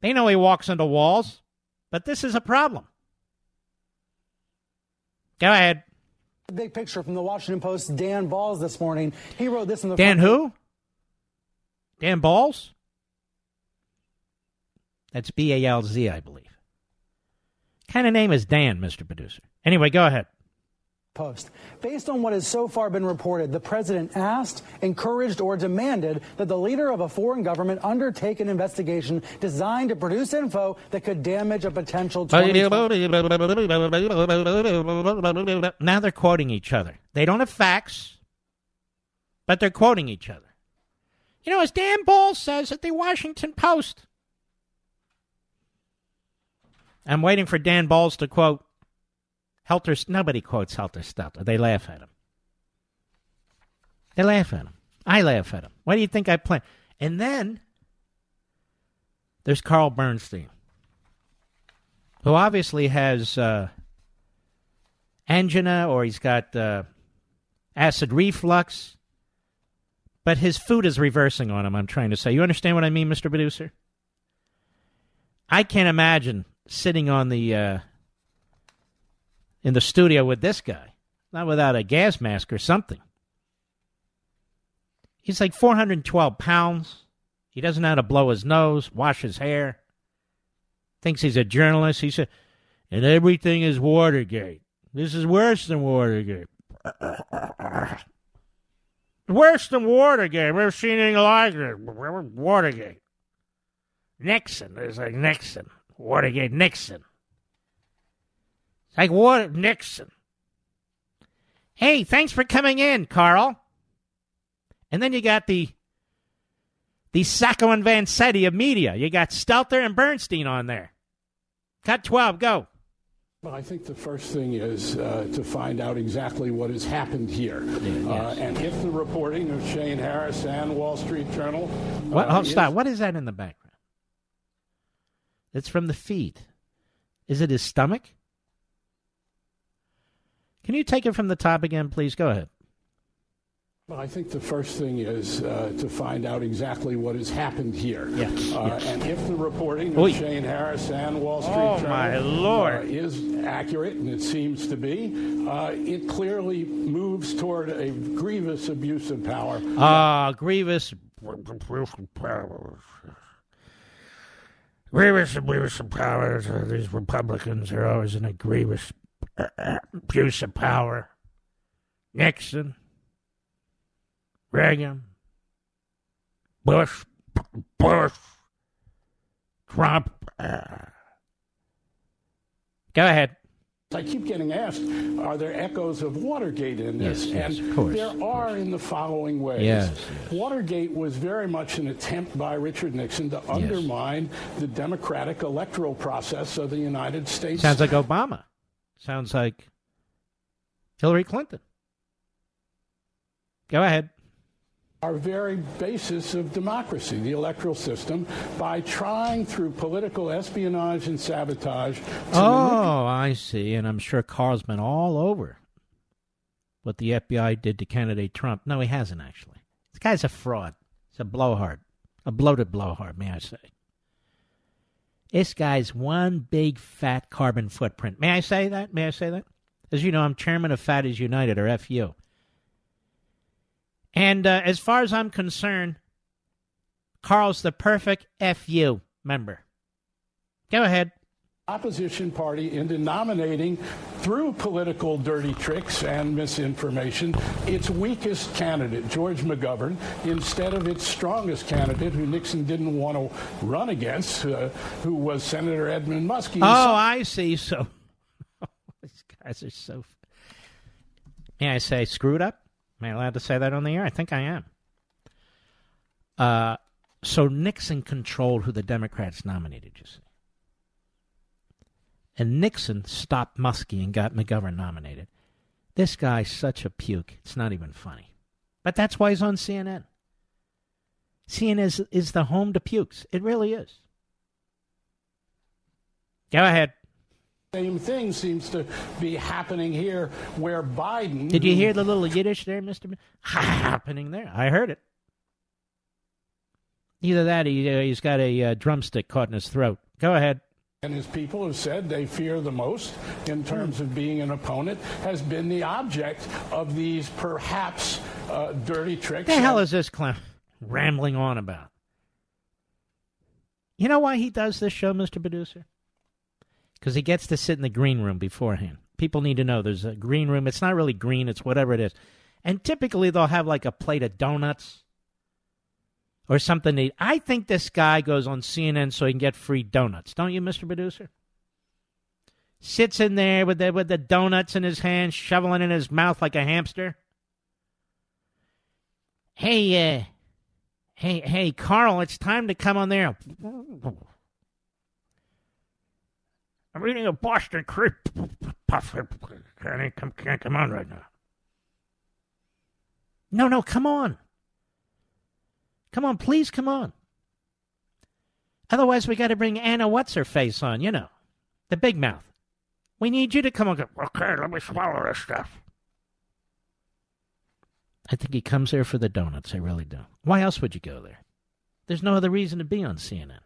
They know he walks into walls, but this is a problem. Go ahead. Big picture from the Washington Post, Dan Balz this morning. He wrote this in the Dan who? Dan Balz? That's B A L Z, I believe kind of name is Dan, Mr. Producer? Anyway, go ahead. Post. Based on what has so far been reported, the president asked, encouraged, or demanded that the leader of a foreign government undertake an investigation designed to produce info that could damage a potential. Now they're quoting each other. They don't have facts. but they're quoting each other. You know, as Dan Ball says at the Washington Post. I'm waiting for Dan Balz to quote Helter. Nobody quotes Helter Skelter. They laugh at him. They laugh at him. I laugh at him. Why do you think I play? And then there's Carl Bernstein, who obviously has uh, angina or he's got uh, acid reflux, but his food is reversing on him. I'm trying to say. You understand what I mean, Mr. Producer? I can't imagine sitting on the uh, in the studio with this guy, not without a gas mask or something. He's like 412 pounds. He doesn't know how to blow his nose, wash his hair. Thinks he's a journalist. He said, and everything is Watergate. This is worse than Watergate. worse than Watergate. I've never seen anything like it. Watergate. Nixon. It's like Nixon. Watergate Nixon. It's like Water Nixon. Hey, thanks for coming in, Carl. And then you got the the Sacco and Vanzetti of media. You got Stelter and Bernstein on there. Cut 12, go. Well, I think the first thing is uh, to find out exactly what has happened here. Yeah, uh, and if the reporting of Shane Harris and Wall Street Journal. What, uh, oh, stop. Is, what is that in the background? It's from the feed. Is it his stomach? Can you take it from the top again, please? Go ahead. Well, I think the first thing is uh, to find out exactly what has happened here. Yes, uh, yes. And if the reporting of Shane Harris and Wall Street oh, Journal my Lord. Uh, is accurate, and it seems to be, uh, it clearly moves toward a grievous abuse of power. Ah, grievous abuse of power. Grievous abuse of power. These Republicans are always in a grievous abuse of power. Nixon. Reagan, Bush, Bush, Trump. Go ahead. I keep getting asked, are there echoes of Watergate in this? Yes, yes, and of course, there are in the following ways. Yes, yes. Watergate was very much an attempt by Richard Nixon to undermine the democratic electoral process of the United States. Sounds like Obama. Sounds like Hillary Clinton. Go ahead our very basis of democracy, the electoral system, by trying through political espionage and sabotage. oh, I see. And I'm sure Carl's been all over what the FBI did to candidate Trump. No, he hasn't, actually. This guy's a fraud. He's a blowhard, a bloated blowhard, may I say. This guy's one big fat carbon footprint. May I say that? May I say that? As you know, I'm chairman of Fat is United, or FU. And uh, as far as I'm concerned, Carl's the perfect FU member. Go ahead. Opposition party into nominating through political dirty tricks and misinformation its weakest candidate, George McGovern, instead of its strongest candidate, who Nixon didn't want to run against, uh, who was Senator Edmund Muskie. Oh, I see. So these guys are so. May I say screwed up? Am I allowed to say that on the air? I think I am. Uh, so Nixon controlled who the Democrats nominated, you see. And Nixon stopped Muskie and got McGovern nominated. This guy's such a puke. It's not even funny. But that's why he's on CNN. CNN is, is the home to pukes. It really is. Go ahead. Same thing seems to be happening here where Biden. Did you hear the little Yiddish there, Mr. happening there? I heard it. Either that, he, uh, he's got a uh, drumstick caught in his throat. Go ahead. And his people have said they fear the most in terms of being an opponent has been the object of these perhaps uh, dirty tricks. The hell is this clown rambling on about? You know why he does this show, Mr. Producer? because he gets to sit in the green room beforehand. People need to know there's a green room. It's not really green, it's whatever it is. And typically they'll have like a plate of donuts or something to eat. I think this guy goes on CNN so he can get free donuts. Don't you, Mr. Producer? Sits in there with the, with the donuts in his hand, shoveling in his mouth like a hamster. Hey, uh, hey, hey, Carl, it's time to come on there. I'm reading a Boston Creep. Can't come, can't come on right now. No, no, come on. Come on, please come on. Otherwise, we got to bring Anna What's Her Face on, you know, the big mouth. We need you to come on. Okay, let me swallow this stuff. I think he comes there for the donuts. I really do. Why else would you go there? There's no other reason to be on CNN.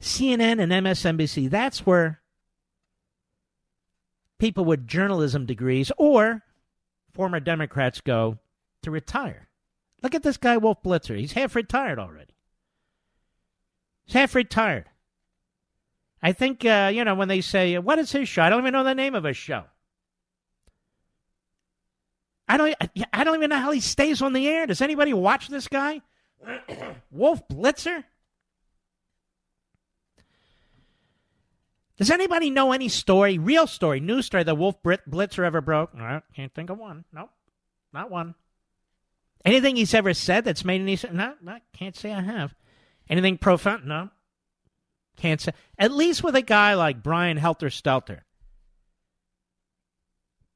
CNN and MSNBC, that's where people with journalism degrees or former Democrats go to retire. Look at this guy, Wolf Blitzer. He's half retired already. He's half retired. I think, uh, you know, when they say, what is his show? I don't even know the name of his show. I don't, I don't even know how he stays on the air. Does anybody watch this guy? Wolf Blitzer? Does anybody know any story, real story, news story that Wolf Blitzer ever broke? Can't think of one. Nope, not one. Anything he's ever said that's made any sense? No, no, can't say I have. Anything profound? No, can't say. At least with a guy like Brian Helter Stelter.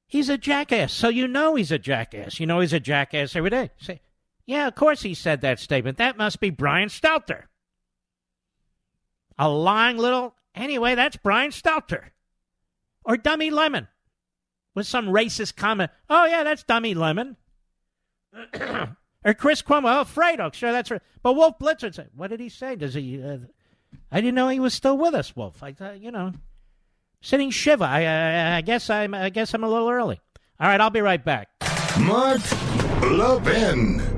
He's a jackass, so you know he's a jackass. You know he's a jackass every day. Say, yeah, of course he said that statement. That must be Brian Stelter. A lying little Anyway, that's Brian Stelter. Or Dummy Lemon with some racist comment. Oh, yeah, that's Dummy Lemon. Or Chris Cuomo. Oh, Fredo. Sure, that's right. But Wolf Blitzer said, what did he say? Does he. Uh, I didn't know he was still with us, Wolf. I thought, you know, sitting shiva. I, I, I guess I'm. I guess I'm a little early. All right, I'll be right back. Mark Levin.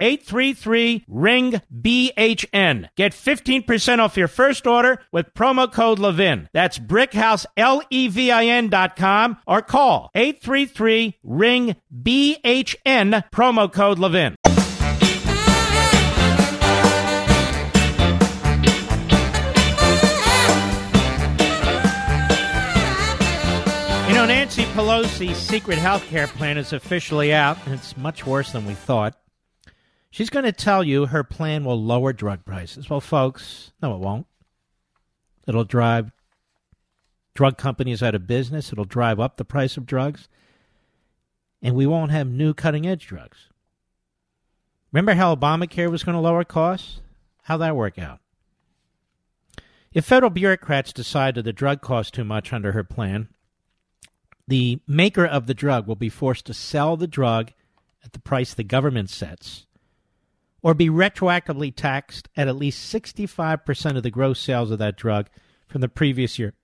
833 ring BHN. Get 15% off your first order with promo code Levin. That's brickhouse L E V I N dot com or call 833 ring BHN promo code Levin. You know, Nancy Pelosi's secret health care plan is officially out, and it's much worse than we thought. She's going to tell you her plan will lower drug prices. Well, folks, no, it won't. It'll drive drug companies out of business, it'll drive up the price of drugs, and we won't have new cutting edge drugs. Remember how Obamacare was going to lower costs? How'd that work out? If federal bureaucrats decide that the drug costs too much under her plan, the maker of the drug will be forced to sell the drug at the price the government sets or be retroactively taxed at at least 65% of the gross sales of that drug from the previous year,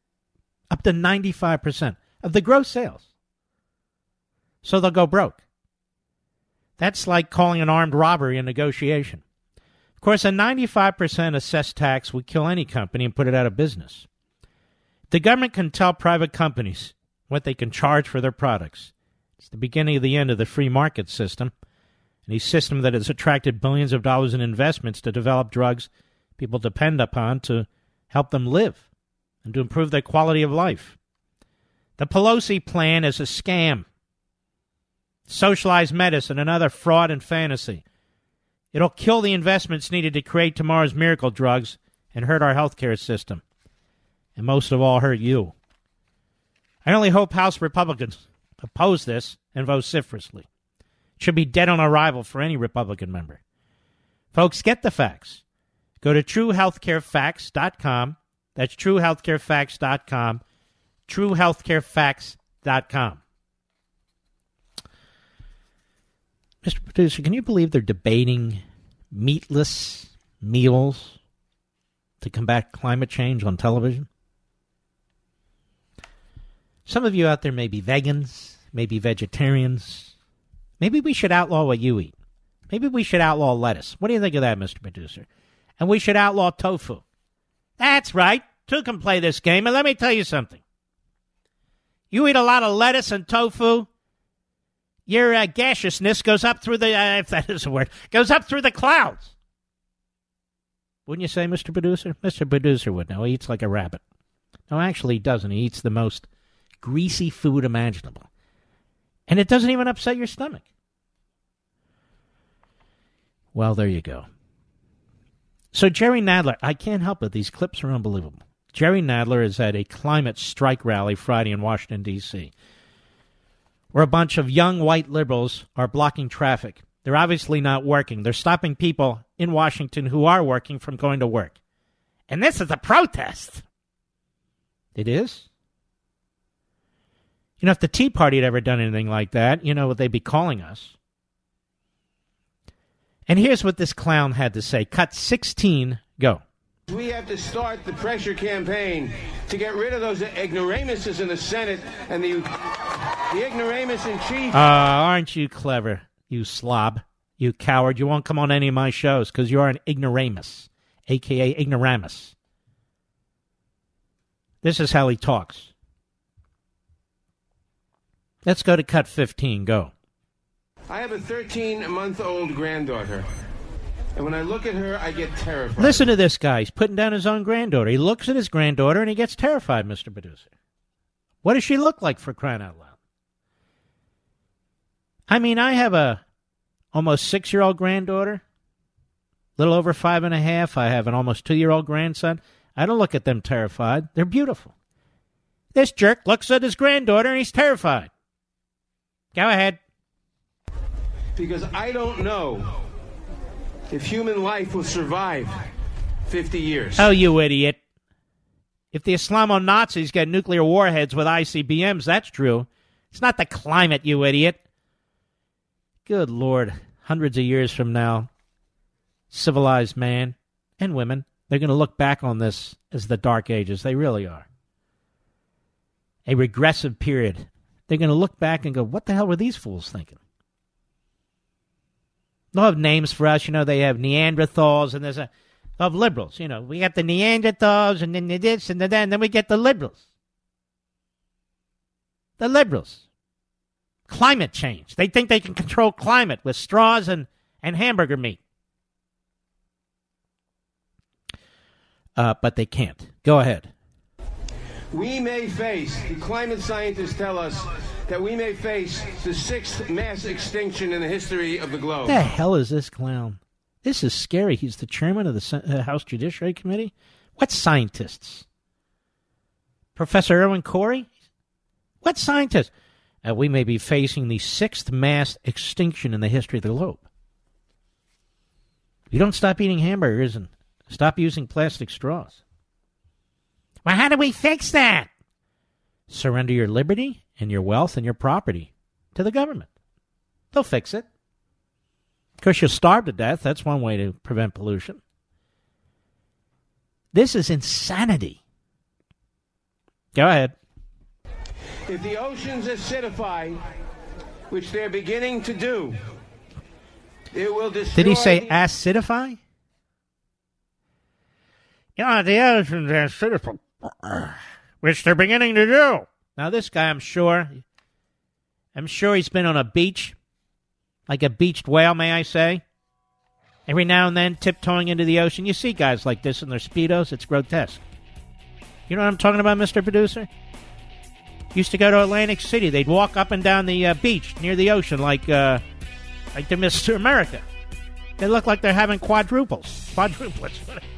up to 95% of the gross sales. So they'll go broke. That's like calling an armed robbery a negotiation. Of course, a 95% assessed tax would kill any company and put it out of business. The government can tell private companies what they can charge for their products. It's the beginning of the end of the free market system, and a system that has attracted billions of dollars in investments to develop drugs people depend upon to help them live and to improve their quality of life. The Pelosi plan is a scam. Socialized medicine, another fraud and fantasy. It'll kill the investments needed to create tomorrow's miracle drugs and hurt our healthcare system. And most of all, hurt you. I only hope House Republicans oppose this and vociferously. Should be dead on arrival for any Republican member. Folks, get the facts. Go to truehealthcarefacts.com. That's truehealthcarefacts.com TrueHealthCareFacts.com. Mr. Producer, can you believe they're debating meatless meals to combat climate change on television? Some of you out there may be vegans, maybe vegetarians. Maybe we should outlaw what you eat. Maybe we should outlaw lettuce. What do you think of that, Mr. Producer? And we should outlaw tofu. That's right. Two can play this game. And let me tell you something. You eat a lot of lettuce and tofu, your uh, gaseousness goes up through the, uh, if that is a word, goes up through the clouds. Wouldn't you say, Mr. Producer? Mr. Producer would know. He eats like a rabbit. No, actually, he doesn't. He eats the most greasy food imaginable. And it doesn't even upset your stomach. Well, there you go. So, Jerry Nadler, I can't help it. These clips are unbelievable. Jerry Nadler is at a climate strike rally Friday in Washington, D.C., where a bunch of young white liberals are blocking traffic. They're obviously not working. They're stopping people in Washington who are working from going to work. And this is a protest. It is? You know, if the Tea Party had ever done anything like that, you know what they'd be calling us. And here's what this clown had to say. Cut 16, go. We have to start the pressure campaign to get rid of those ignoramuses in the Senate and the the ignoramus in chief. Uh, aren't you clever, you slob, you coward? You won't come on any of my shows because you are an ignoramus, aka ignoramus. This is how he talks. Let's go to cut 15. Go. I have a 13 month old granddaughter. And when I look at her, I get terrified. Listen to this guy. He's putting down his own granddaughter. He looks at his granddaughter and he gets terrified, Mr. Producer. What does she look like for crying out loud? I mean, I have a almost six year old granddaughter, little over five and a half. I have an almost two year old grandson. I don't look at them terrified. They're beautiful. This jerk looks at his granddaughter and he's terrified. Go ahead. Because I don't know if human life will survive 50 years. Oh, you idiot. If the Islamo Nazis get nuclear warheads with ICBMs, that's true. It's not the climate, you idiot. Good Lord. Hundreds of years from now, civilized man and women, they're going to look back on this as the Dark Ages. They really are. A regressive period. They're going to look back and go, what the hell were these fools thinking? They'll have names for us. You know, they have Neanderthals and there's a of liberals. You know, we got the Neanderthals and then the this and the that, and then we get the liberals. The liberals. Climate change. They think they can control climate with straws and, and hamburger meat. Uh, but they can't. Go ahead. We may face, the climate scientists tell us, that we may face the sixth mass extinction in the history of the globe. The hell is this clown? This is scary. He's the chairman of the uh, House Judiciary Committee. What scientists? Professor Irwin Corey? What scientists? Uh, we may be facing the sixth mass extinction in the history of the globe. You don't stop eating hamburgers and stop using plastic straws. Well, how do we fix that? Surrender your liberty and your wealth and your property to the government. They'll fix it. Of course, you'll starve to death. That's one way to prevent pollution. This is insanity. Go ahead. If the oceans acidify, which they're beginning to do, it will destroy. Did he say acidify? Yeah, the oceans acidify, which they're beginning to do. Now, this guy, I'm sure, I'm sure he's been on a beach, like a beached whale, may I say. Every now and then, tiptoeing into the ocean. You see guys like this in their Speedos, it's grotesque. You know what I'm talking about, Mr. Producer? Used to go to Atlantic City. They'd walk up and down the uh, beach near the ocean like, uh, like the Mr. America. They look like they're having quadruples. Quadruplets.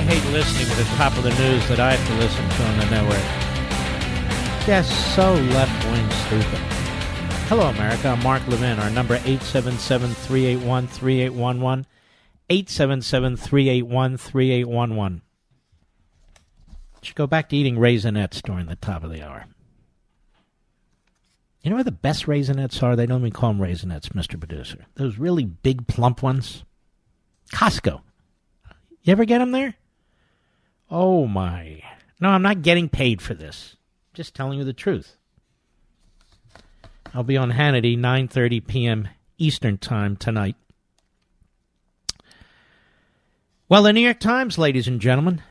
I hate listening to the top of the news that I have to listen to on the network. Just so left wing stupid. Hello, America. I'm Mark Levin. Our number 877 381 3811. 877 381 3811. Should go back to eating raisinets during the top of the hour. You know where the best raisinets are? They don't even call them raisinets, Mr. Producer. Those really big, plump ones. Costco. You ever get them there? Oh my. No, I'm not getting paid for this. Just telling you the truth. I'll be on Hannity 9:30 p.m. Eastern Time tonight. Well, the New York Times, ladies and gentlemen.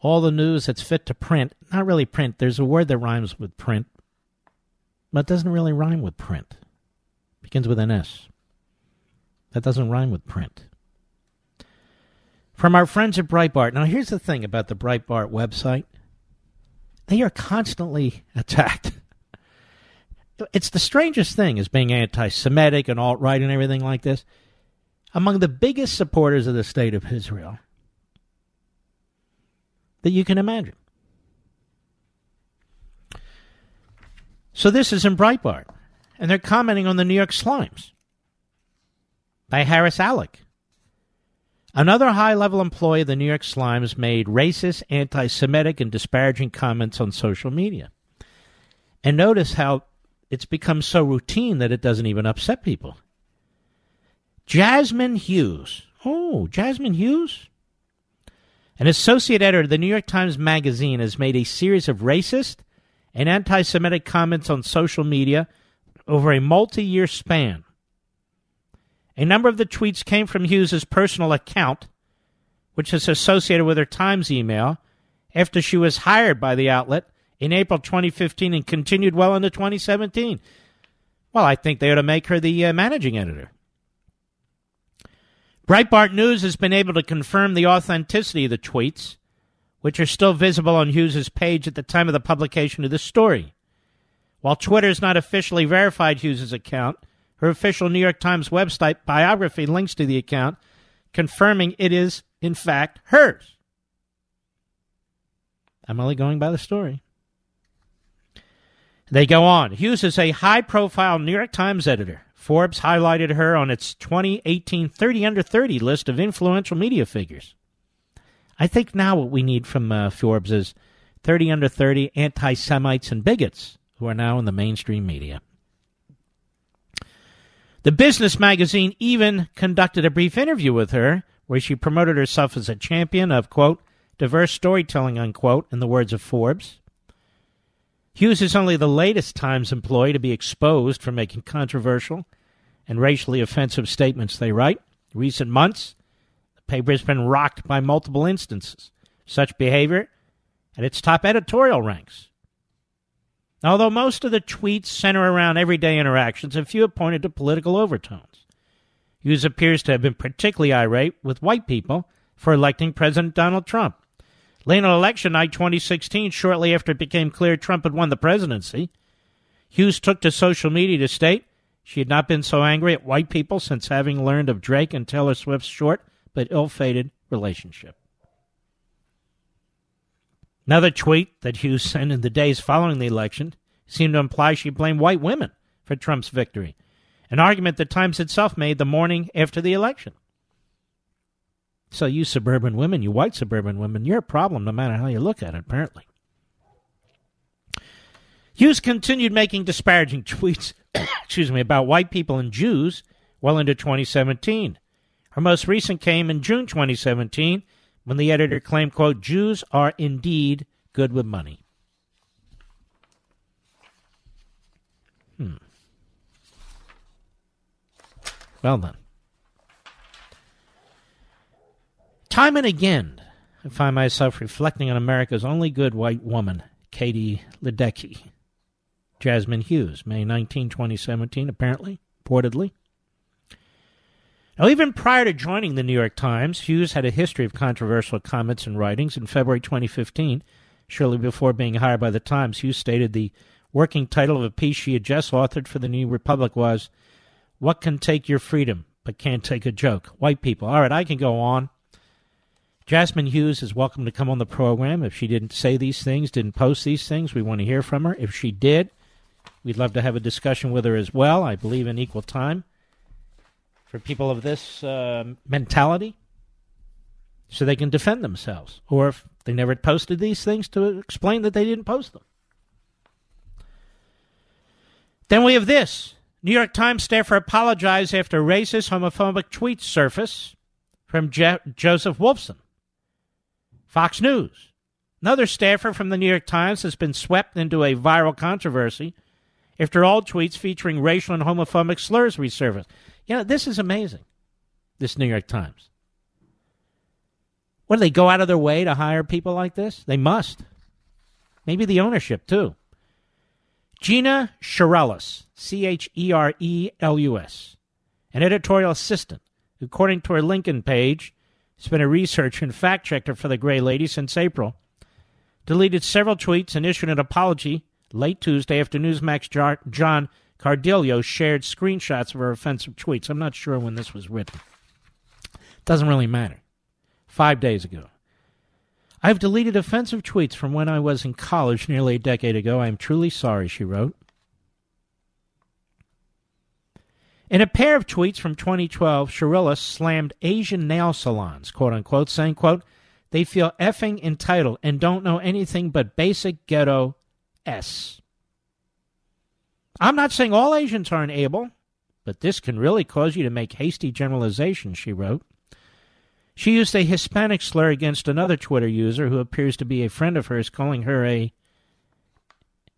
All the news that's fit to print. Not really print. There's a word that rhymes with print, but doesn't really rhyme with print. begins with an S. That doesn't rhyme with print. From our friends at Breitbart. Now, here's the thing about the Breitbart website they are constantly attacked. It's the strangest thing as being anti Semitic and alt right and everything like this. Among the biggest supporters of the state of Israel that you can imagine. So this is in Breitbart, and they're commenting on the New York Slimes by Harris Alec. Another high level employee of the New York Slimes made racist, anti Semitic, and disparaging comments on social media. And notice how it's become so routine that it doesn't even upset people. Jasmine Hughes. Oh, Jasmine Hughes? An associate editor of the New York Times Magazine has made a series of racist and anti Semitic comments on social media over a multi year span. A number of the tweets came from Hughes's personal account, which is associated with her Times email, after she was hired by the outlet in April 2015 and continued well into 2017. Well, I think they ought to make her the uh, managing editor. Breitbart News has been able to confirm the authenticity of the tweets, which are still visible on Hughes's page at the time of the publication of this story. While Twitter has not officially verified Hughes's account, her official New York Times website biography links to the account, confirming it is, in fact, hers. I'm only going by the story. They go on. Hughes is a high profile New York Times editor. Forbes highlighted her on its 2018 30 under 30 list of influential media figures. I think now what we need from uh, Forbes is 30 under 30 anti Semites and bigots who are now in the mainstream media. The business magazine even conducted a brief interview with her where she promoted herself as a champion of, quote, diverse storytelling, unquote, in the words of Forbes. Hughes is only the latest Times employee to be exposed for making controversial and racially offensive statements, they write. Recent months, the paper has been rocked by multiple instances. Such behavior at its top editorial ranks. Although most of the tweets center around everyday interactions, a few have pointed to political overtones. Hughes appears to have been particularly irate with white people for electing President Donald Trump. Late on election night 2016, shortly after it became clear Trump had won the presidency, Hughes took to social media to state she had not been so angry at white people since having learned of Drake and Taylor Swift's short but ill fated relationship. Another tweet that Hughes sent in the days following the election seemed to imply she blamed white women for Trump's victory, an argument the Times itself made the morning after the election. So, you suburban women, you white suburban women, you're a problem no matter how you look at it, apparently. Hughes continued making disparaging tweets, excuse me, about white people and Jews well into 2017. Her most recent came in June 2017 when the editor claimed, quote, Jews are indeed good with money. Hmm. Well then. Time and again, I find myself reflecting on America's only good white woman, Katie Ledecky. Jasmine Hughes, May 19, 2017, apparently, reportedly. Now, even prior to joining the New York Times, Hughes had a history of controversial comments and writings. In February 2015, shortly before being hired by the Times, Hughes stated the working title of a piece she had just authored for the New Republic was What Can Take Your Freedom But Can't Take a Joke? White people. All right, I can go on. Jasmine Hughes is welcome to come on the program. If she didn't say these things, didn't post these things, we want to hear from her. If she did, we'd love to have a discussion with her as well. I believe in equal time for people of this uh, mentality so they can defend themselves. Or if they never posted these things, to explain that they didn't post them. Then we have this New York Times staffer apologized after racist, homophobic tweets surface from Je- Joseph Wulfsohn. Fox News. Another staffer from the New York Times has been swept into a viral controversy after all tweets featuring racial and homophobic slurs resurfaced. You know, this is amazing, this New York Times. What do they go out of their way to hire people like this? They must. Maybe the ownership, too. Gina Cherelus, C H E R E L U S, an editorial assistant, according to her LinkedIn page, has been a researcher and fact checker for the Gray Lady since April, deleted several tweets and issued an apology late Tuesday after Newsmax John Cardillo shared screenshots of her offensive tweets. I'm not sure when this was written. Doesn't really matter. Five days ago. I've deleted offensive tweets from when I was in college nearly a decade ago. I am truly sorry, she wrote. In a pair of tweets from 2012, Cherelus slammed Asian nail salons, quote unquote, saying, quote, they feel effing entitled and don't know anything but basic ghetto S. I'm not saying all Asians aren't able, but this can really cause you to make hasty generalizations, she wrote. She used a Hispanic slur against another Twitter user who appears to be a friend of hers, calling her a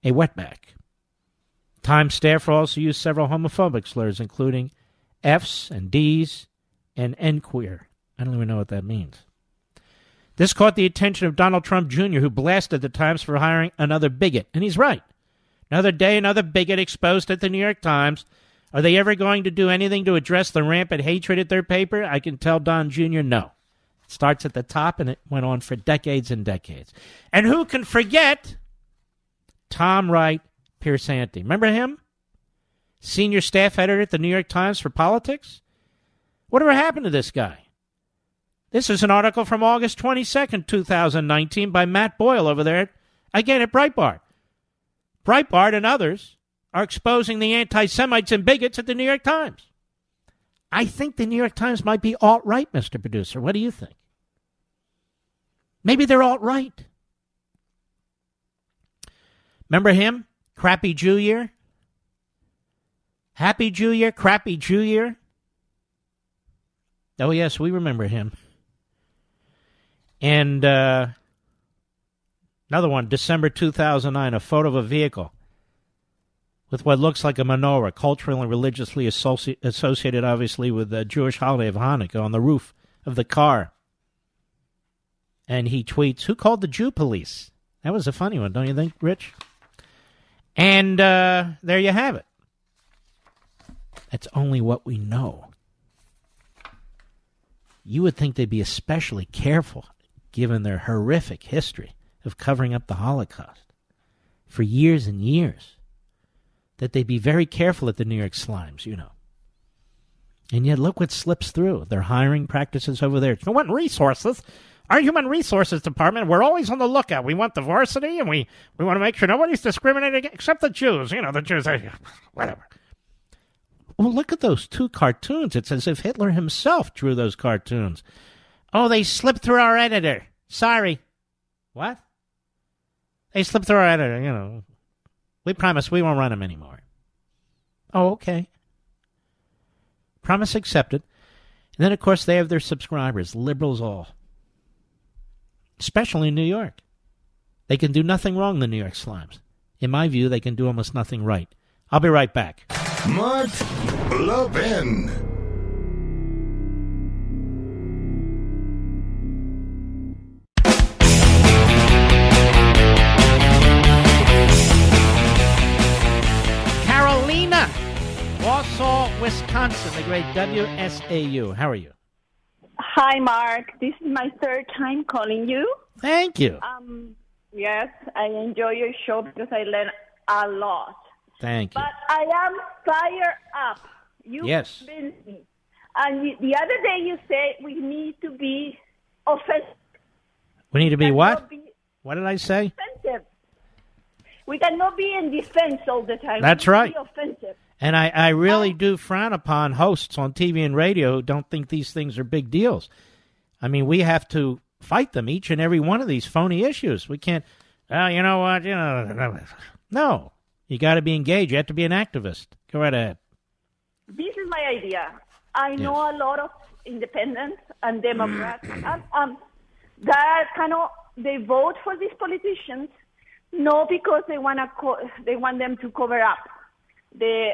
a wetback. Time staffer also used several homophobic slurs, including F's and D's and N queer. I don't even know what that means. This caught the attention of Donald Trump Jr., who blasted the Times for hiring another bigot. And he's right. Another day, another bigot exposed at the New York Times. Are they ever going to do anything to address the rampant hatred at their paper? I can tell Don Jr. no. It starts at the top and it went on for decades and decades. And who can forget Tom Wright Piersanti? Remember him? Senior staff editor at the New York Times for politics? Whatever happened to this guy? This is an article from August 22nd, 2019 by Matt Boyle over there, again at Breitbart. Breitbart and others are exposing the anti Semites and bigots at the New York Times. I think the New York Times might be alt right, Mr. Producer. What do you think? Maybe they're alt right. Remember him? Crappy Jew year? Happy Jew year? Crappy Jew year? Oh, yes, we remember him. And uh, another one, December 2009, a photo of a vehicle with what looks like a menorah, culturally and religiously associ- associated, obviously, with the Jewish holiday of Hanukkah on the roof of the car. And he tweets, Who called the Jew police? That was a funny one, don't you think, Rich? And uh, there you have it. That's only what we know. You would think they'd be especially careful given their horrific history of covering up the Holocaust for years and years that they'd be very careful at the New York Slimes, you know. And yet, look what slips through. Their hiring practices over there. You want resources? Our human resources department, we're always on the lookout. We want diversity, and we, we want to make sure nobody's discriminating except the Jews. You know, the Jews, whatever. Well, look at those two cartoons. It's as if Hitler himself drew those cartoons. Oh, they slipped through our editor. Sorry. What? They slipped through our editor, you know. We promise we won't run them anymore. Oh, okay. Promise accepted. And then, of course, they have their subscribers, liberals all. Especially in New York. They can do nothing wrong, the New York Slimes. In my view, they can do almost nothing right. I'll be right back. Mark Levin. Wisconsin, the great WSAU. How are you? Hi, Mark. This is my third time calling you. Thank you. Um, yes, I enjoy your show because I learn a lot. Thank you. But I am fired up. You Yes. convinced me. And the- the other day you said we need to be offensive. We need to be what? be What did I say? offensive. We cannot be in defense all the time. That's we need right. To be offensive. And I, I really do frown upon hosts on TV and radio who don't think these things are big deals. I mean, we have to fight them, each and every one of these phony issues. We can't, oh, you know what, you know, no. You got to be engaged. You have to be an activist. Go right ahead. This is my idea. I know a lot of independents and Democrats um, um, that kind of they vote for these politicians, no because they want to co- they want them to cover up the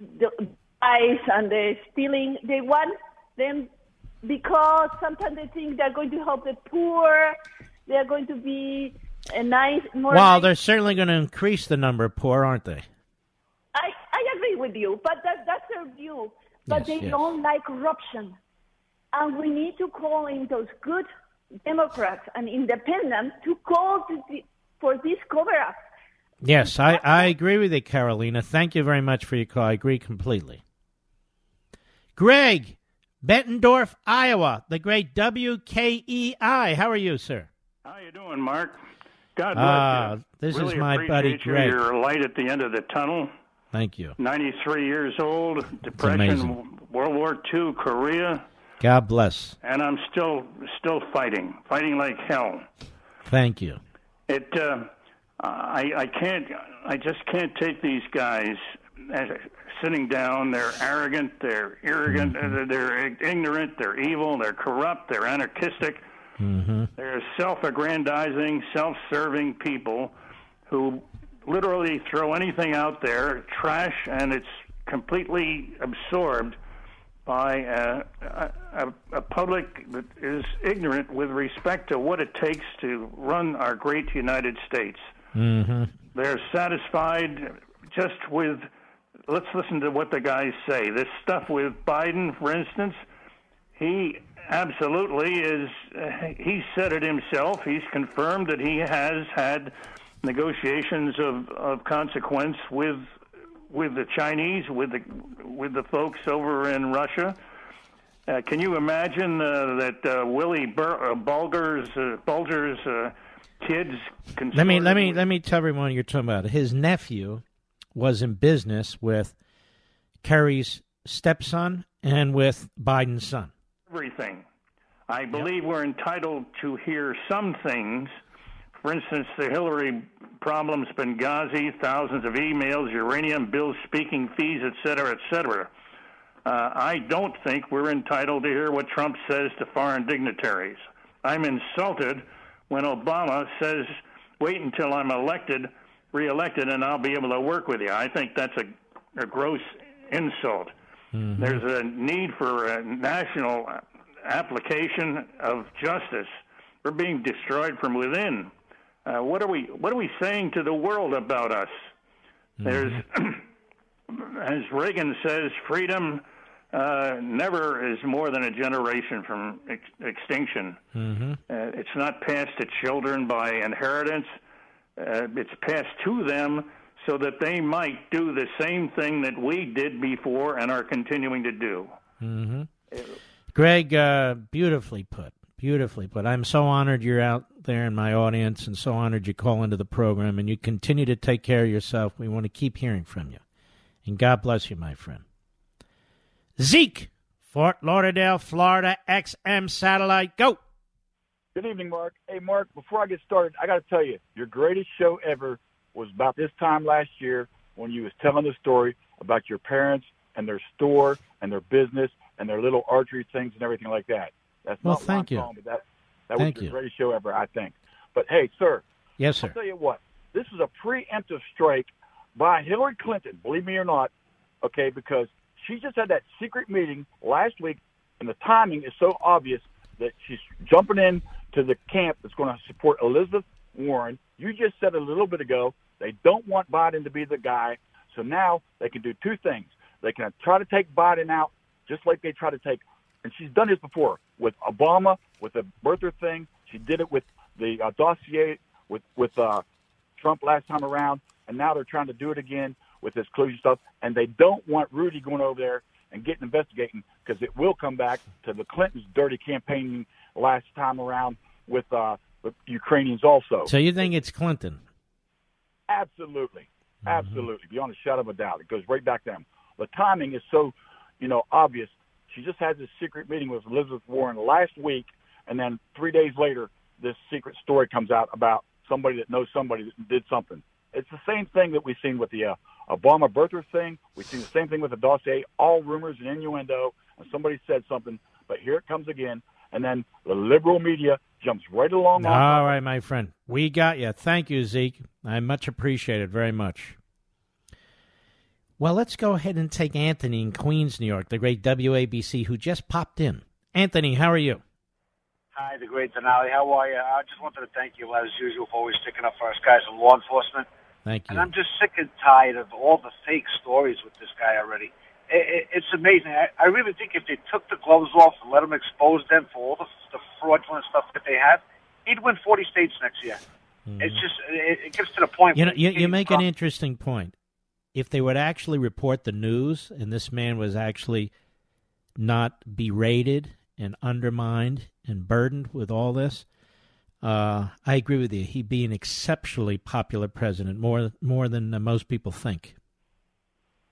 the lies and the stealing. They want them because sometimes they think they're going to help the poor. They're going to be a nice more. Well, nice- they're certainly going to increase the number of poor, aren't they? I, I agree with you, but that, that's their view. But Yes, they yes. don't like corruption. And we need to call in those good Democrats and independents to call to the, for this cover up. Yes, I, I agree with you, Carolina. Thank you very much for your call. I agree completely. Greg, Bettendorf, Iowa, the great WKEI. How are you, sir? How you doing, Mark? God bless Ah, you. this is my buddy you, Greg. Your light at the end of the tunnel. Thank you. 93 years old, depression. World War II, Korea, God bless. and I'm still still fighting, fighting like hell. Thank you. It, uh, I, I can't, I just can't take these guys as, sitting down. They're arrogant, they're arrogant, uh, they're ignorant, they're evil, they're corrupt, they're anarchistic. Mm-hmm. They're self-aggrandizing, self-serving people who literally throw anything out there, trash, and it's completely absorbed by a, a, a public that is ignorant with respect to what it takes to run our great United States. Mm-hmm. They're satisfied just with. Let's listen to what the guys say. This stuff with Biden, for instance, he absolutely is. Uh, he said it himself. He's confirmed that he has had negotiations of, of consequence with with the Chinese, with the with the folks over in Russia. Uh, can you imagine uh, that uh, Willie Bur- uh, Bulger's uh, Bulger's uh, kids? Let me let me let me tell everyone you're talking about. His nephew was in business with Kerry's stepson and with Biden's son. everything. I believe we're entitled to hear some things. For instance, the Hillary problems, Benghazi, thousands of emails, uranium bills, speaking fees, et cetera, et cetera. Uh, I don't think we're entitled to hear what Trump says to foreign dignitaries. I'm insulted when Obama says, wait until I'm elected, reelected, and I'll be able to work with you. I think that's a, a gross insult. There's a need for a national application of justice. We're being destroyed from within. Uh, what are we? What are we saying to the world about us? There's, as Reagan says, freedom uh, never is more than a generation from ex- extinction. Mm-hmm. Uh, it's not passed to children by inheritance. Uh, it's passed to them so that they might do the same thing that we did before and are continuing to do. Mm-hmm. Greg, uh, beautifully put. Beautifully put. I'm so honored you're out there in my audience and so honored you call into the program and you continue to take care of yourself. We want to keep hearing from you. And God bless you, my friend. Zeke, Fort Lauderdale, Florida, XM Satellite. Go. Good evening, Mark. Hey, Mark, before I get started, I got to tell you, your greatest show ever was about this time last year when you was telling the story about your parents and their store and their business and their little archery things and everything like that. That's Well, not thank why you. I'm but that, that Thank was your you. greatest show ever, I think. But hey, sir, Yes, sir. I'll tell you what, this is a preemptive strike by Hillary Clinton, believe me or not, okay, because she just had that secret meeting last week, and the timing is so obvious that she's jumping in to the camp that's going to support Elizabeth Warren. You just said a little bit ago they don't want Biden to be the guy, so now they can do two things. They can try to take Biden out just like they try to take, and she's done this before with Obama, with the birther thing. She did it with the uh, dossier with with uh, Trump last time around, and now they're trying to do it again with this collusion stuff. And they don't want Rudy going over there and getting investigating because it will come back to the Clintons' dirty campaigning last time around with uh, the Ukrainians also. So you think it's Clinton? Absolutely, absolutely, beyond a shadow of a doubt. It goes right back to them. The timing is so, you know, obvious. She just had this secret meeting with Elizabeth Warren last week, and then three days later, this secret story comes out about somebody that knows somebody that did something. It's the same thing that we've seen with the uh, Obama birther thing. We've seen the same thing with the dossier, all rumors and innuendo, and somebody said something, but here it comes again. And then the liberal media jumps right along. All right, my friend. We got you. Thank you, Zeke. I much appreciate it very much. Well, let's go ahead and take Anthony in Queens, New York, the great WABC, who just popped in. Anthony, how are you? Hi, the great Denali. How are you? I just wanted to thank you, as usual, for always sticking up for us guys in law enforcement. Thank And I'm just sick and tired of all the fake stories with this guy already. It, it, it's amazing. I, I really think if they took the gloves off and let him expose them for all the, the fraudulent stuff that they have, he'd win 40 states next year. Mm-hmm. It's just it, it gets to the point. You know, you, you make an interesting point. If they would actually report the news and this man was actually not berated and undermined and burdened with all this, uh, I agree with you. He'd be an exceptionally popular president, more more than uh, most people think.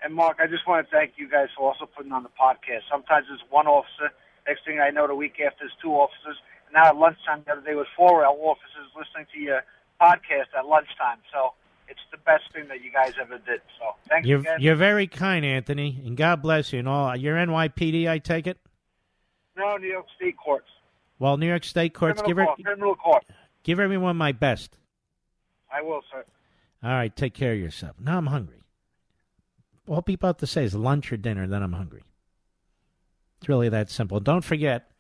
And Mark, I just want to thank you guys for also putting on the podcast. Sometimes it's one officer. Next thing I know, the week after, it's two officers. And now at lunchtime the other day was four officers listening to your podcast at lunchtime. So it's the best thing that you guys ever did. So thanks You're again. you're very kind, Anthony, and God bless you. And all you're NYPD, I take it. no, New York State courts. Well, New York State courts, criminal give her, court. Criminal court. give everyone my best. I will, sir. All right, take care of yourself. Now I'm hungry. All people have to say is lunch or dinner, then I'm hungry. It's really that simple. Don't forget,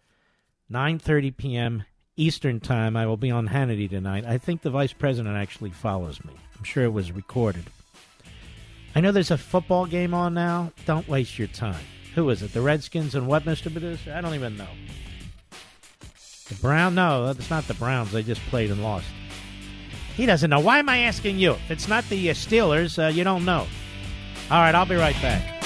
9.30 p.m. Eastern Time, I will be on Hannity tonight. I think the Vice President actually follows me. I'm sure it was recorded. I know there's a football game on now. Don't waste your time. Who is it? The Redskins and what, Mr. Producer? I don't even know. The Brown? No, that's not the Browns. They just played and lost. He doesn't know. Why am I asking you? If it's not the uh, Steelers, uh, you don't know. All right, I'll be right back.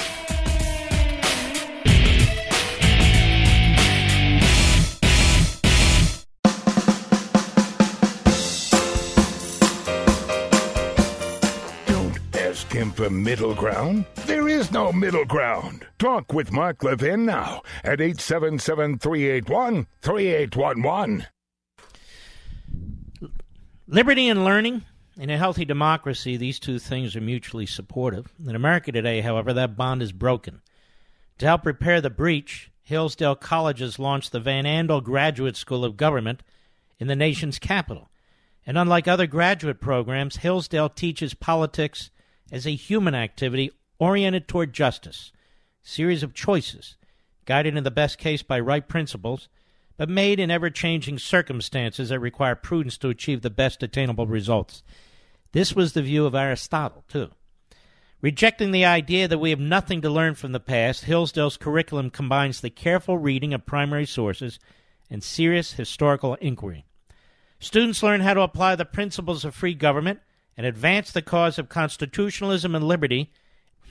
Him for middle ground. There is no middle ground. Talk with Mark Levin now at 877 381 3811. Liberty and learning. In a healthy democracy, these two things are mutually supportive. In America today, however, that bond is broken. To help repair the breach, Hillsdale College has launched the Van Andel Graduate School of Government in the nation's capital. And unlike other graduate programs, Hillsdale teaches politics as a human activity oriented toward justice, series of choices, guided in the best case by right principles, but made in ever changing circumstances that require prudence to achieve the best attainable results. This was the view of Aristotle, too. Rejecting the idea that we have nothing to learn from the past, Hillsdale's curriculum combines the careful reading of primary sources and serious historical inquiry. Students learn how to apply the principles of free government and advance the cause of constitutionalism and liberty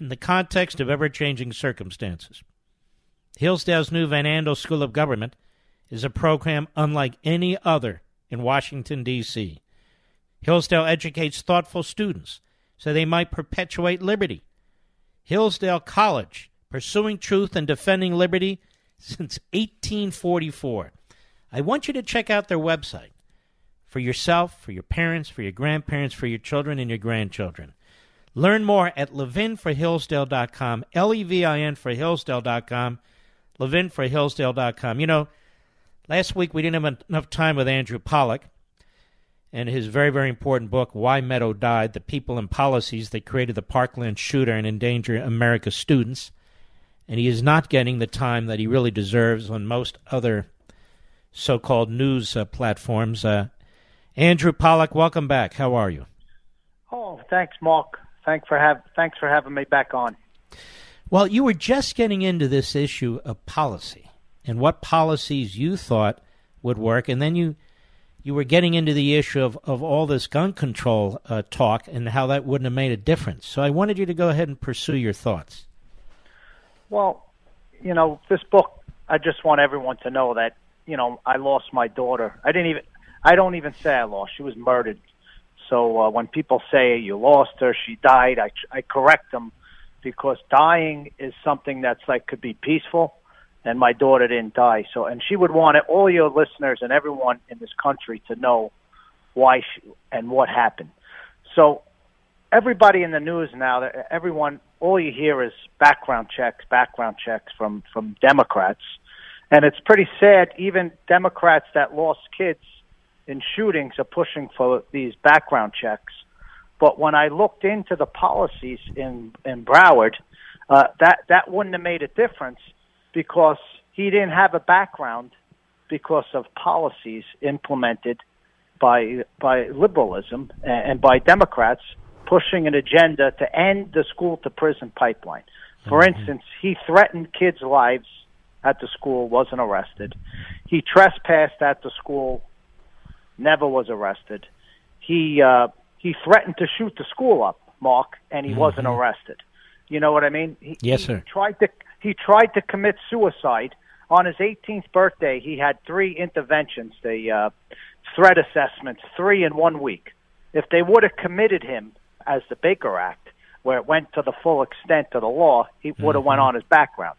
in the context of ever changing circumstances. Hillsdale's new Van Andel School of Government is a program unlike any other in Washington, D.C. Hillsdale educates thoughtful students so they might perpetuate liberty. Hillsdale College, pursuing truth and defending liberty since 1844. I want you to check out their website for yourself, for your parents, for your grandparents, for your children and your grandchildren. Learn more at levinforhillsdale.com, L E V I N for Hillsdale.com, levinforhillsdale.com. You know, last week we didn't have enough time with Andrew Pollack and his very, very important book, Why Meadow Died The People and Policies That Created the Parkland Shooter and Endanger America's Students. And he is not getting the time that he really deserves on most other so called news uh, platforms. Uh, Andrew Pollack, welcome back. How are you? Oh, thanks, Mark. Thanks for have thanks for having me back on. Well, you were just getting into this issue of policy and what policies you thought would work, and then you you were getting into the issue of, of all this gun control uh, talk and how that wouldn't have made a difference. So I wanted you to go ahead and pursue your thoughts. Well, you know, this book, I just want everyone to know that, you know, I lost my daughter. I didn't even, I don't even say I lost. She was murdered. So uh, when people say you lost her, she died, I, I correct them because dying is something that's like could be peaceful and my daughter didn't die. So, and she would want it, all your listeners and everyone in this country to know why she, and what happened. So, everybody in the news now, everyone, all you hear is background checks, background checks from from Democrats, and it's pretty sad. Even Democrats that lost kids in shootings are pushing for these background checks. But when I looked into the policies in in Broward, uh, that that wouldn't have made a difference because he didn't have a background because of policies implemented by by liberalism and by Democrats pushing an agenda to end the school to prison pipeline. For mm-hmm. instance, he threatened kids' lives at the school, wasn't arrested. He trespassed at the school, never was arrested. He uh, he threatened to shoot the school up, Mark, and he mm-hmm. wasn't arrested. You know what I mean? He, yes, sir. He tried to he tried to commit suicide on his 18th birthday. He had three interventions, the uh, threat assessments, three in one week. If they would have committed him as the Baker Act, where it went to the full extent of the law, he would have mm-hmm. went on his background.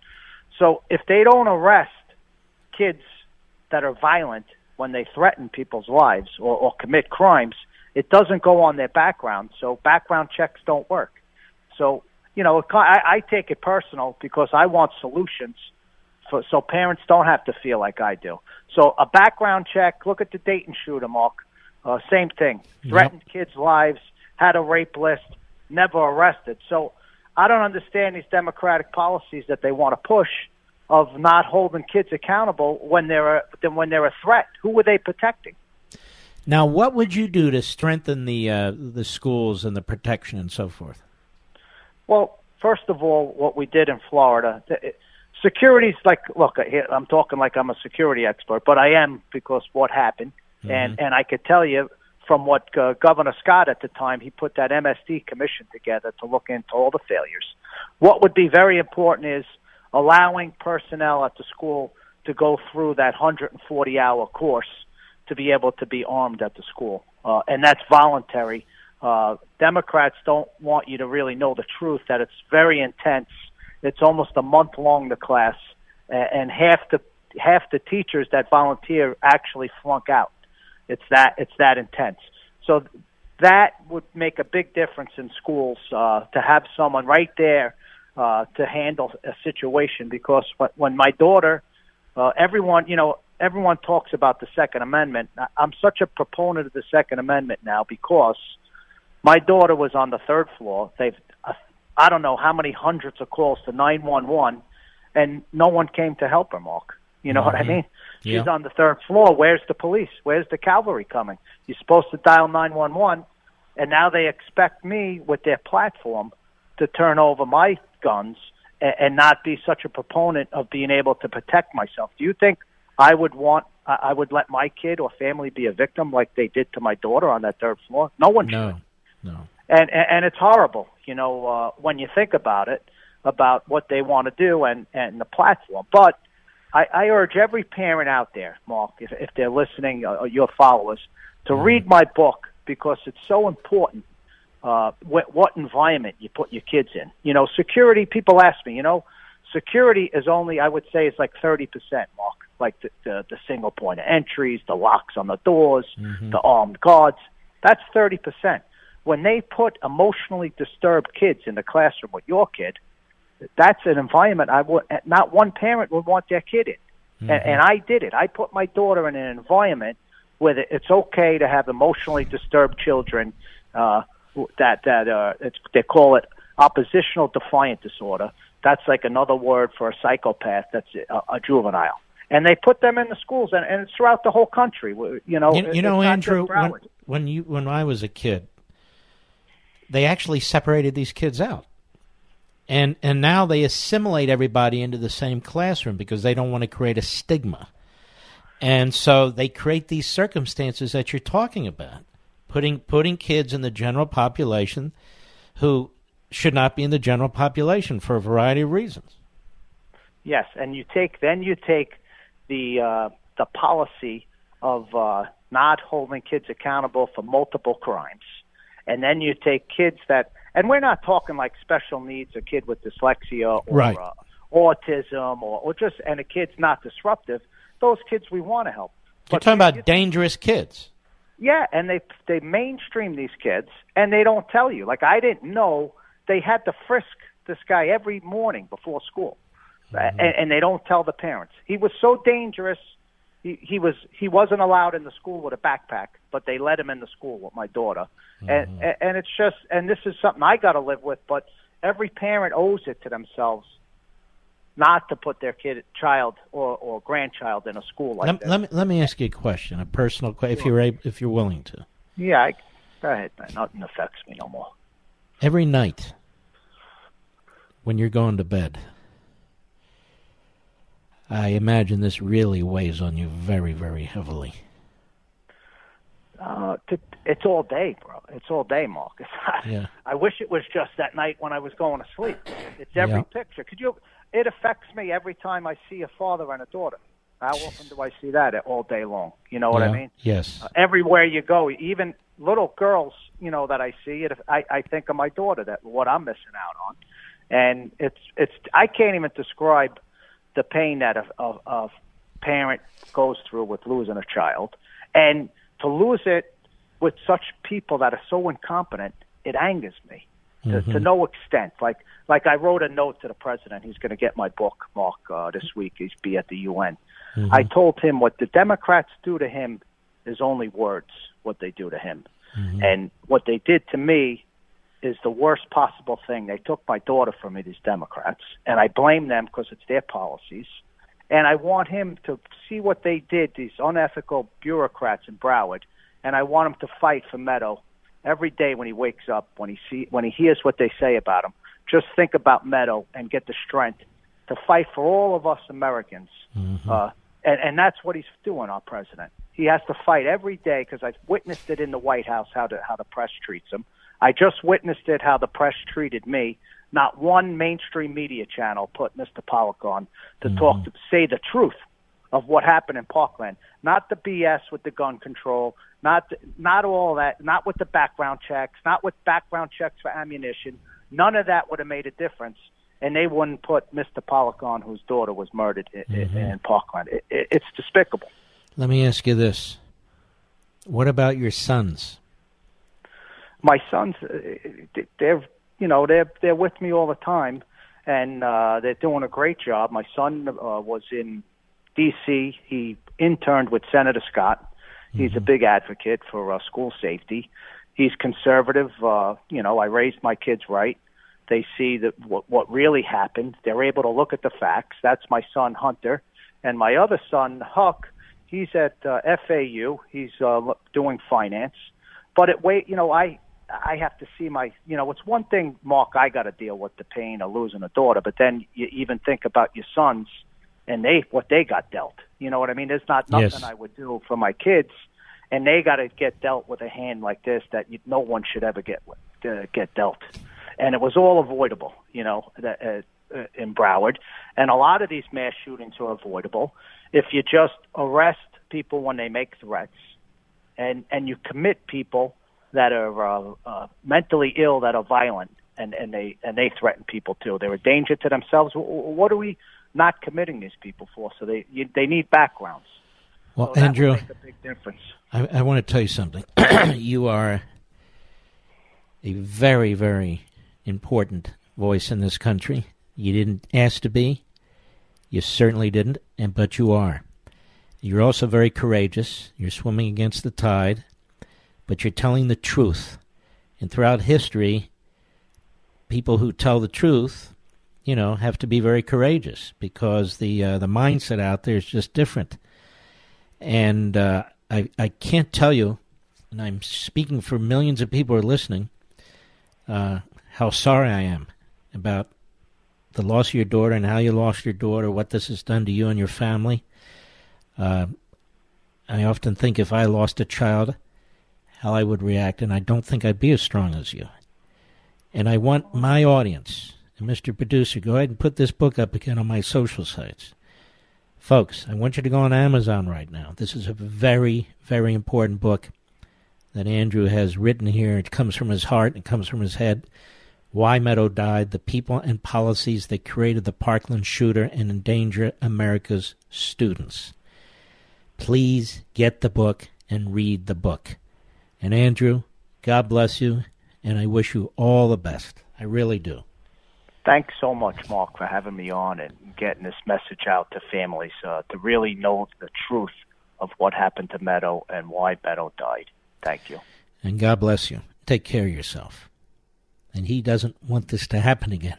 So if they don't arrest kids that are violent when they threaten people's lives or, or commit crimes, it doesn't go on their background. So background checks don't work. So you know, I, I take it personal because I want solutions for so parents don't have to feel like I do. So a background check. Look at the Dayton shooter, Mark. Uh, same thing. Threatened yep. kids' lives. Had a rape list. Never arrested. So I don't understand these democratic policies that they want to push of not holding kids accountable when they're a, when they're a threat. Who were they protecting? Now, what would you do to strengthen the uh, the schools and the protection and so forth? Well, first of all, what we did in Florida, security's like, look, I'm talking like I'm a security expert, but I am because what happened, mm-hmm. and and I could tell you from what uh, Governor Scott at the time, he put that MSD commission together to look into all the failures. What would be very important is allowing personnel at the school to go through that 140 hour course to be able to be armed at the school. Uh, and that's voluntary uh, Democrats don't want you to really know the truth that it's very intense. It's almost a month long the class, and half the half the teachers that volunteer actually flunk out. It's that it's that intense. So that would make a big difference in schools uh, to have someone right there uh, to handle a situation. Because when my daughter, uh, everyone, you know, everyone talks about the Second Amendment. I'm such a proponent of the Second Amendment now because my daughter was on the third floor. They've, uh, I don't know how many hundreds of calls to 911, and no one came to help her, Mark. You know mm-hmm. what I mm-hmm. mean? Yeah. She's on the third floor. Where's the police? Where's the cavalry coming? You're supposed to dial 911, and now they expect me with their platform to turn over my guns and, and not be such a proponent of being able to protect myself. Do you think I would want I would let my kid or family be a victim like they did to my daughter on that third floor? No one no. should. No. And, and and it's horrible, you know, uh, when you think about it, about what they want to do and and the platform. But I, I urge every parent out there, Mark, if if they're listening, uh, your followers, to mm-hmm. read my book because it's so important. Uh, what, what environment you put your kids in. You know, security. People ask me, you know, security is only I would say it's like thirty percent, Mark. Like the, the the single point of entries, the locks on the doors, mm-hmm. the armed guards. That's thirty percent when they put emotionally disturbed kids in the classroom with your kid, that's an environment I would not one parent would want their kid in. Mm-hmm. And, and I did it. I put my daughter in an environment where it's okay to have emotionally disturbed children. Uh, that that uh, it's, they call it oppositional defiant disorder. That's like another word for a psychopath. That's a, a juvenile. And they put them in the schools, and, and it's throughout the whole country. You know, you, you know, Andrew, when, when you when I was a kid, they actually separated these kids out. and and now they assimilate everybody into the same classroom because they don't want to create a stigma. And so they create these circumstances that you're talking about, putting putting kids in the general population who should not be in the general population for a variety of reasons. Yes, and you take then you take the uh, the policy of uh, not holding kids accountable for multiple crimes, and then you take kids that, and we're not talking like special needs, a kid with dyslexia or Right. uh, autism, or, or just and a kid's not disruptive. Those kids we want to help. You're talking about dangerous kids. Yeah, and they they mainstream these kids, and they don't tell you. Like I didn't know they had to frisk this guy every morning before school, mm-hmm. and, and they don't tell the parents. He was so dangerous. He he was he wasn't allowed in the school with a backpack, but they let him in the school with my daughter, and mm-hmm. and and it's just and this is something I got to live with. But every parent owes it to themselves not to put their kid, child, or or grandchild in a school like let, this. let me let me ask you a question, a personal question, if you're able, if you're willing to. Yeah, I, go ahead, man. Nothing affects me no more. Every night when you're going to bed, I imagine this really weighs on you very, very heavily. Uh, it's all day, bro. It's all day, not, Yeah. I wish it was just that night when I was going to sleep. It's every Yeah. picture. Could you? It affects me every time I see a father and a daughter. How often do I see that all day long? You know what I mean? Yes. Uh, everywhere you go, even little girls, you know that I see it. I, I think of my daughter that what I'm missing out on, and it's it's I can't even describe the pain that a, a, a parent goes through with losing a child, and to lose it with such people that are so incompetent, it angers me to, to Mhm. no extent. Like like I wrote a note to the president. He's going to get my book, Mark, uh, this week. He's be at the UN. Mhm. I told him what the Democrats do to him is only words. What they do to him, and what they did to me is the worst possible thing. They took my daughter from me, these Democrats, and I blame them because it's their policies. And I want him to see what they did, these unethical bureaucrats in Broward, and I want him to fight for Meadow every day when he wakes up, when he see when he hears what they say about him. Just think about Meadow and get the strength to fight for all of us Americans. Uh, and, and that's what he's doing, our president. He has to fight every day because I've witnessed it in the White House how the, how the press treats him. I just witnessed it how the press treated me. Not one mainstream media channel put Mr. Pollack on to talk to say the truth of what happened in Parkland. Not the BS with the gun control, not not all that, not with the background checks, not with background checks for ammunition. None of that would have made a difference, and they wouldn't put Mr. Pollack on, whose daughter was murdered in, Mhm. in Parkland. It, it, it's despicable. Let me ask you this: What about your sons? my sons uh, they're you know they're they're with me all the time and uh they're doing a great job my son uh, was in DC he interned with Senator Scott he's a big advocate for uh, school safety. He's conservative uh you know I raised my kids right. They see that what what really happened. They're able to look at the facts. That's my son Hunter. And my other son Huck he's at uh, FAU he's uh, doing finance. But it wait you know i i have to see my you know it's one thing mark i got to deal with the pain of losing a daughter. But then you even think about your sons and they what they got dealt. You know what i mean? There's not nothing Yes. i would do for my kids and they got to get dealt with a hand like this that you, no one should ever get uh, get dealt. And it was all avoidable you know that uh, uh, in broward. And a lot of these mass shootings are avoidable. If you just arrest people when they make threats and and you commit people that are uh, uh, mentally ill that are violent and and they and they threaten people too. They're a danger to themselves. Wh- wh- What are we not committing these people for? So they you, they need backgrounds. Well, so Andrew, big difference. I, I want to tell you something. you are a very, very important voice in this country. You didn't ask to be. You certainly didn't, and but you are. You're also very courageous. You're swimming against the tide, but you're telling the truth. And throughout history, people who tell the truth, you know, have to be very courageous because the uh, the mindset out there is just different. And uh, I I can't tell you, and I'm speaking for millions of people who are listening, uh, how sorry I am about the loss of your daughter and how you lost your daughter, what this has done to you and your family. Uh, I often think if I lost a child, how I would react, and I don't think I'd be as strong as you. And I want my audience, and Mr. Producer, go ahead and put this book up again on my social sites. Folks, I want you to go on Amazon right now. This is a very, very important book that Andrew has written here. It comes from his heart, it comes from his head. Why Meadow died, the people and policies that created the Parkland shooter and endanger America's students. Please get the book and read the book. And Andrew, God bless you, and I wish you all the best. I really do. Thanks so much, Mark, for having me on and getting this message out to families uh, to really know the truth of what happened to Meadow and why Meadow died. Thank you. And God bless you. Take care of yourself. And he doesn't want this to happen again,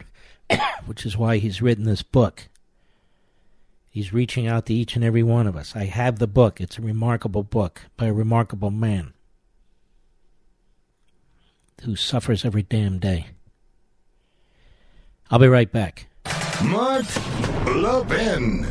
which is why he's written this book. He's reaching out to each and every one of us. I have the book. It's a remarkable book by a remarkable man who suffers every damn day. I'll be right back. Mark Levin.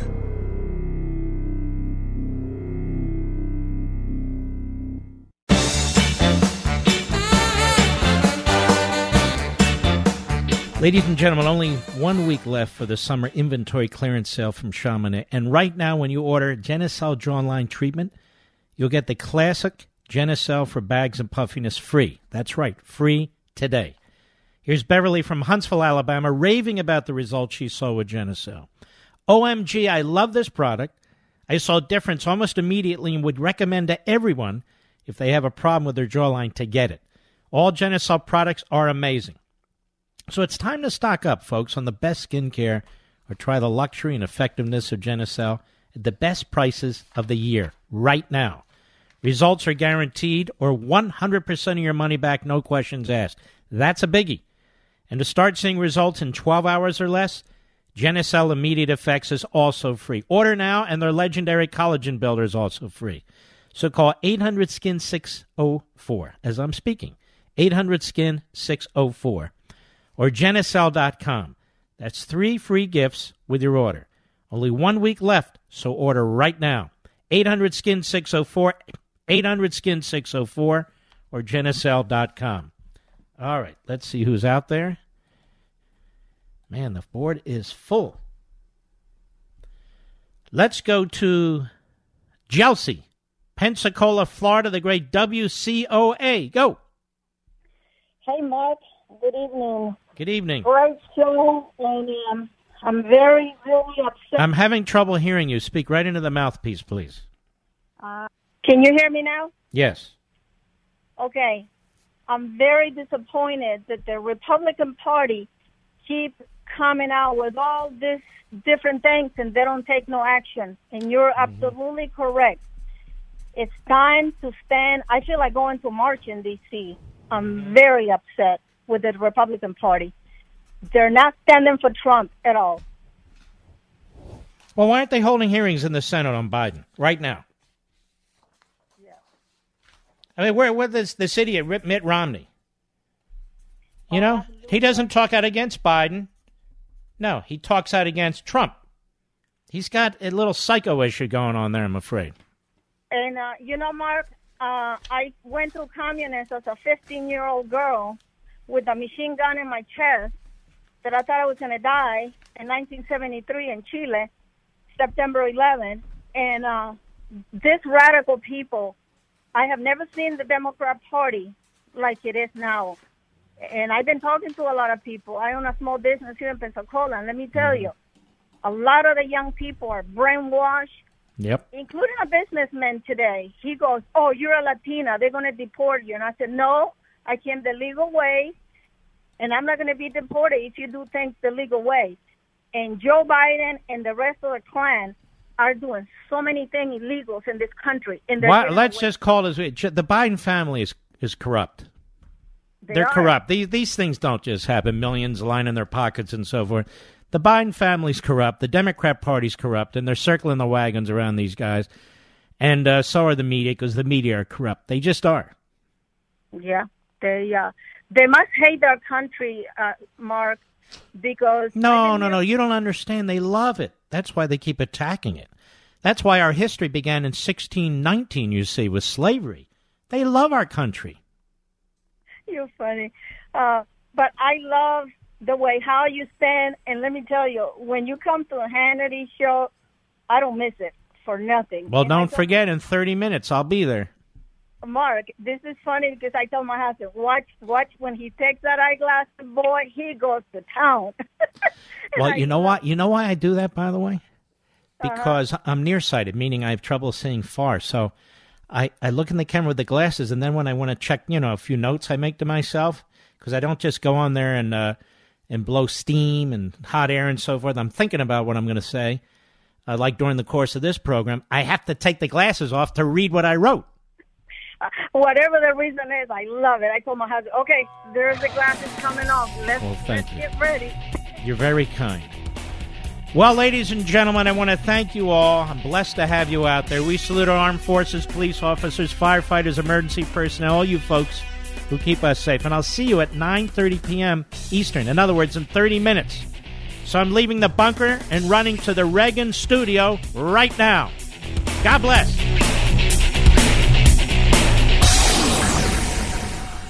Ladies and gentlemen, only one week left for the summer inventory clearance sale from Chamonix. And right now, when you order Genucel Jawline treatment, you'll get the classic Genucel for bags and puffiness free. That's right, free today. Here's Beverly from Huntsville, Alabama, raving about the results she saw with Genucel. OMG, I love this product. I saw a difference almost immediately and would recommend to everyone if they have a problem with their jawline to get it. All Genucel products are amazing. So it's time to stock up, folks, on the best skincare or try the luxury and effectiveness of Genucel at the best prices of the year right now. Results are guaranteed or 100% of your money back, no questions asked. That's a biggie. And to start seeing results in 12 hours or less, Genucel Immediate Effects is also free. Order now, and their legendary collagen builder is also free. So call 800 Skin 604 as I'm speaking. 800 Skin 604 or Genucel.com. That's three free gifts with your order. Only one week left, so order right now. 800 Skin 604, 800 Skin 604, or Genucel.com. All right, let's see who's out there. Man, the board is full. Let's go to Chelsea, Pensacola, Florida, the great WCOA. Go. Hey, Mark. Good evening. Good evening. Great show, and um, I'm very, very upset. I'm having trouble hearing you. Speak right into the mouthpiece, please. Uh, can you hear me now? Yes. Okay. I'm very disappointed that the Republican Party keep coming out with all this different things and they don't take no action. And you're mm-hmm. absolutely correct. It's time to stand. I feel like going to march in D.C. I'm very upset with the Republican Party. They're not standing for Trump at all. Well, why aren't they holding hearings in the Senate on Biden right now? I mean, where where this this idiot Mitt Romney? You know, he doesn't talk out against Biden. No, he talks out against Trump. He's got a little psycho issue going on there. I'm afraid. And uh, you know, Mark, uh, I went to communist as a 15 year old girl with a machine gun in my chest that I thought I was going to die in 1973 in Chile, September 11. And uh, this radical people I have never seen the Democrat Party like it is now. And I've been talking to a lot of people. I own a small business here in Pensacola, and let me tell mm-hmm. you, a lot of the young people are brainwashed, Yep. including a businessman today. He goes, "Oh, you're a Latina. They're going to deport you." And I said, "No, I came the legal way, and I'm not going to be deported if you do things the legal way." And Joe Biden and the rest of the clan are doing so many things illegals in this country. In Why, let's just call it the Biden family is is corrupt. They They're are. corrupt. These these things don't just happen. Millions line in their pockets and so forth. The Biden family's corrupt. The Democrat Party's corrupt, and they're circling the wagons around these guys. And uh, so are the media because the media are corrupt. They just are. Yeah, they uh, they must hate their country, uh, Mark, because No, no, no. You don't understand. They love it. That's why they keep attacking it. That's why our history began in 1619, you see, with slavery. They love our country. You're funny. Uh, but I love the way how you stand. And let me tell you, when you come to a Hannity show, I don't miss it for nothing. Well, And don't forget, in 30 minutes, I'll be there. Mark, this is funny because I told my husband, watch, watch when he takes that eyeglass, boy, he goes to town. Well, you know what? You know why I do that, by the way? Uh-huh. Because I'm nearsighted, meaning I have trouble seeing far. So I, I look in the camera with the glasses, and then when I want to check, you know, a few notes I make to myself, because I don't just go on there and uh, and blow steam and hot air and so forth. I'm thinking about what I'm going to say. Uh, like during the course of this program, I have to take the glasses off to read what I wrote. Whatever the reason is, I love it. I told my husband, okay, there's the glasses coming off. Let's, Well, let's you. get ready. You're very kind. Well, ladies and gentlemen, I want to thank you all. I'm blessed to have you out there. We salute our armed forces, police officers, firefighters, emergency personnel, all you folks who keep us safe. And I'll see you at 9:30 p.m. Eastern. In other words, in 30 minutes. So I'm leaving the bunker and running to the Reagan studio right now. God bless.